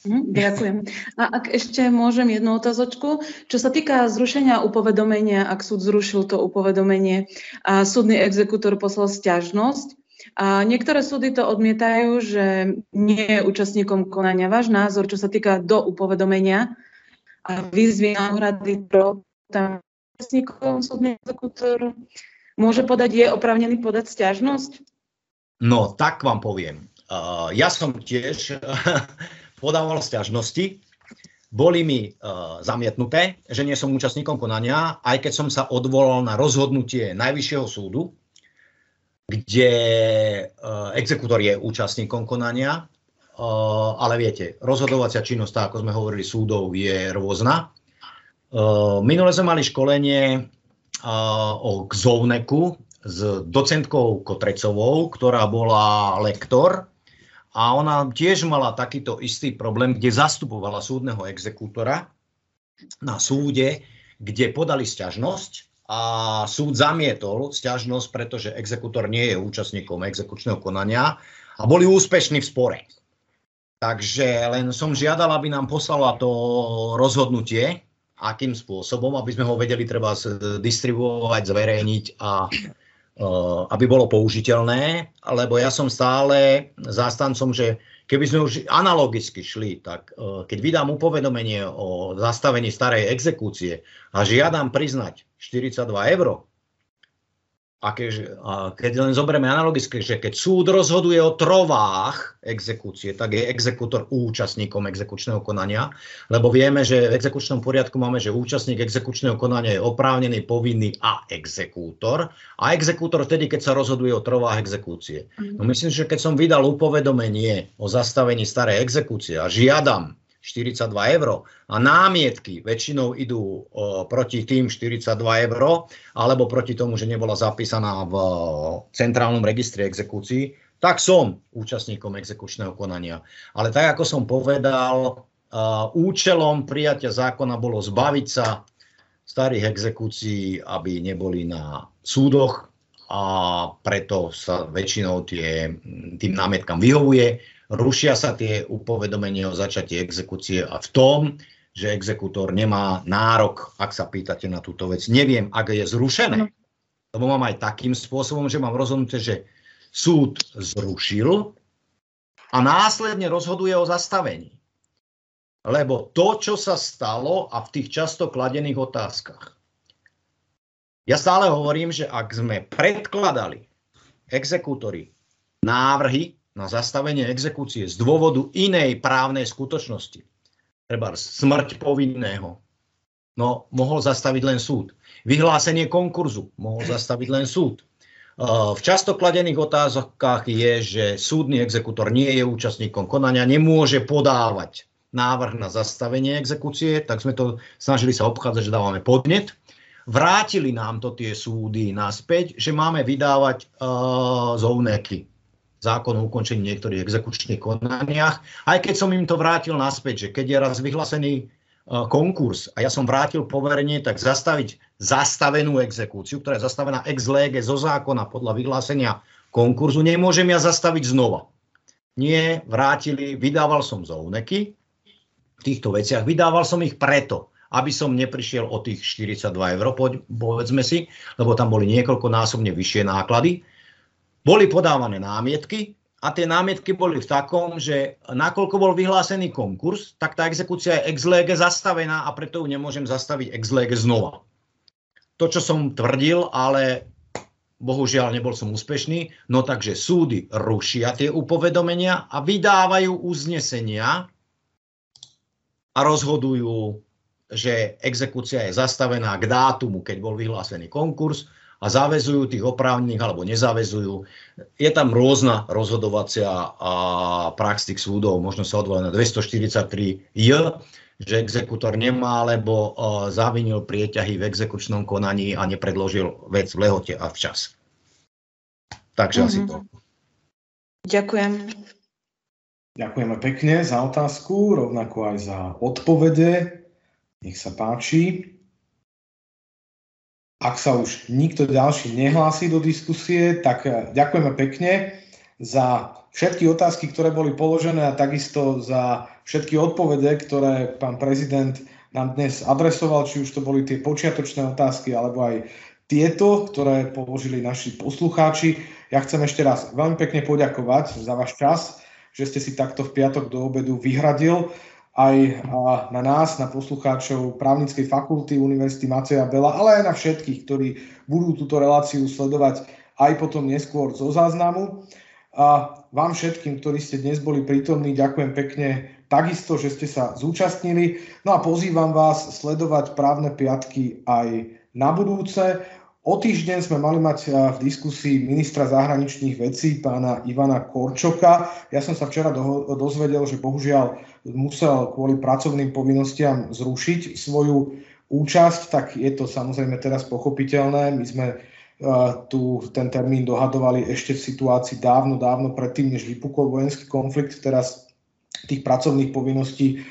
Mhm, ďakujem. A ak ešte môžem jednu otázočku. Čo sa týka zrušenia upovedomenia, ak súd zrušil to upovedomenie a súdny exekútor poslal stiažnosť, a niektoré súdy to odmietajú, že nie je účastníkom konania. Váš názor, čo sa týka do upovedomenia a výzvy na úhrady tam účastníkom súdny exekútor môže podať, je oprávnený podať stiažnosť? No, tak vám poviem. Uh, ja som tiež podával stiažnosti, boli mi uh, zamietnuté, že nie som účastníkom konania, aj keď som sa odvolal na rozhodnutie Najvyššieho súdu, kde uh, exekútor je účastníkom konania, uh, ale viete, rozhodovacia činnosť, ako sme hovorili, súdov je rôzna. Minule sme mali školenie o Kzovneku s docentkou Kotrecovou, ktorá bola lektor a ona tiež mala takýto istý problém, kde zastupovala súdneho exekútora na súde, kde podali sťažnosť a súd zamietol sťažnosť, pretože exekútor nie je účastníkom exekučného konania a boli úspešní v spore. Takže len som žiadal, aby nám poslala to rozhodnutie, akým spôsobom, aby sme ho vedeli treba distribuovať, zverejniť a Eh, aby bolo použiteľné, lebo ja som stále zástancom, že keby sme už analogicky šli, tak eh, keď vydám upovedomenie o zastavení starej exekúcie a žiadam priznať 42 eur, a, keď, a keď len zoberieme analogicky, že keď súd rozhoduje o trovách exekúcie, tak je exekútor účastníkom exekučného konania, lebo vieme, že v exekučnom poriadku máme, že účastník exekučného konania je oprávnený, povinný a exekútor. A exekútor vtedy, keď sa rozhoduje o trovách exekúcie. No myslím, že keď som vydal upovedomenie o zastavení starej exekúcie a žiadam 42 eur a námietky väčšinou idú proti tým 42 eur alebo proti tomu, že nebola zapísaná v centrálnom registri exekúcií, tak som účastníkom exekučného konania. Ale tak, ako som povedal, účelom prijatia zákona bolo zbaviť sa starých exekúcií, aby neboli na súdoch a preto sa väčšinou tie, tým námietkam vyhovuje rušia sa tie upovedomenie o začatie exekúcie a v tom, že exekútor nemá nárok, ak sa pýtate na túto vec. Neviem, ak je zrušené, lebo mám aj takým spôsobom, že mám rozhodnuté, že súd zrušil a následne rozhoduje o zastavení. Lebo to, čo sa stalo a v tých často kladených otázkach. Ja stále hovorím, že ak sme predkladali exekútory návrhy na zastavenie exekúcie z dôvodu inej právnej skutočnosti, treba smrť povinného, no mohol zastaviť len súd. Vyhlásenie konkurzu mohol zastaviť len súd. V často kladených otázkach je, že súdny exekútor nie je účastníkom konania, nemôže podávať návrh na zastavenie exekúcie, tak sme to snažili sa obchádzať, že dávame podnet. Vrátili nám to tie súdy naspäť, že máme vydávať uh, zovneky zákon o ukončení niektorých exekučných konaniach. Aj keď som im to vrátil naspäť, že keď je raz vyhlásený e, konkurs a ja som vrátil poverenie, tak zastaviť zastavenú exekúciu, ktorá je zastavená ex lege zo zákona podľa vyhlásenia konkurzu, nemôžem ja zastaviť znova. Nie, vrátili, vydával som zóneky v týchto veciach, vydával som ich preto, aby som neprišiel o tých 42 eur, povedzme si, lebo tam boli niekoľkonásobne vyššie náklady boli podávané námietky a tie námietky boli v takom, že nakoľko bol vyhlásený konkurs, tak tá exekúcia je ex lege zastavená a preto ju nemôžem zastaviť ex lege znova. To, čo som tvrdil, ale bohužiaľ nebol som úspešný, no takže súdy rušia tie upovedomenia a vydávajú uznesenia a rozhodujú, že exekúcia je zastavená k dátumu, keď bol vyhlásený konkurs a zavezujú tých oprávnených alebo nezavezujú. Je tam rôzna rozhodovacia a prax tých súdov, možno sa odvolať na 243J, že exekutor nemá, alebo uh, zavinil prieťahy v exekučnom konaní a nepredložil vec v lehote a včas. Takže mm-hmm. asi mhm. to. Ďakujem. Ďakujeme pekne za otázku, rovnako aj za odpovede. Nech sa páči. Ak sa už nikto ďalší nehlási do diskusie, tak eh, ďakujeme pekne za všetky otázky, ktoré boli položené a takisto za všetky odpovede, ktoré pán prezident nám dnes adresoval, či už to boli tie počiatočné otázky, alebo aj tieto, ktoré položili naši poslucháči. Ja chcem ešte raz veľmi pekne poďakovať za váš čas, že ste si takto v piatok do obedu vyhradil aj na nás, na poslucháčov právnickej fakulty Univerzity Maceja Bela, ale aj na všetkých, ktorí budú túto reláciu sledovať aj potom neskôr zo záznamu. A vám všetkým, ktorí ste dnes boli prítomní, ďakujem pekne takisto, že ste sa zúčastnili. No a pozývam vás sledovať právne piatky aj na budúce. O týždeň sme mali mať v diskusii ministra zahraničných vecí, pána Ivana Korčoka. Ja som sa včera do, dozvedel, že bohužiaľ musel kvôli pracovným povinnostiam zrušiť svoju účasť, tak je to samozrejme teraz pochopiteľné. My sme tu ten termín dohadovali ešte v situácii dávno, dávno predtým, než vypukol vojenský konflikt. Teraz tých pracovných povinností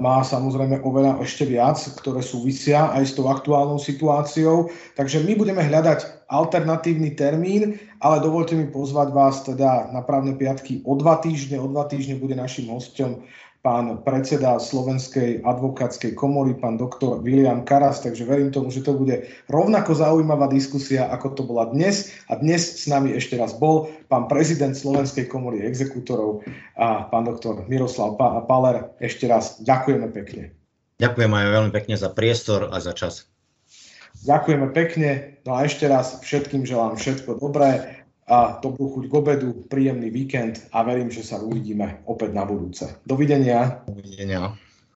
má samozrejme oveľa ešte viac, ktoré súvisia aj s tou aktuálnou situáciou. Takže my budeme hľadať alternatívny termín, ale dovolte mi pozvať vás teda na právne piatky o dva týždne. O dva týždne bude našim hostom pán predseda Slovenskej advokátskej komory, pán doktor William Karas, takže verím tomu, že to bude rovnako zaujímavá diskusia, ako to bola dnes. A dnes s nami ešte raz bol pán prezident Slovenskej komory exekútorov a pán doktor Miroslav Paler. Ešte raz ďakujeme pekne. Ďakujem aj veľmi pekne za priestor a za čas. Ďakujeme pekne. No a ešte raz všetkým želám všetko dobré a dobrú chuť k obedu, príjemný víkend a verím, že sa uvidíme opäť na budúce. Dovidenia. Dovidenia.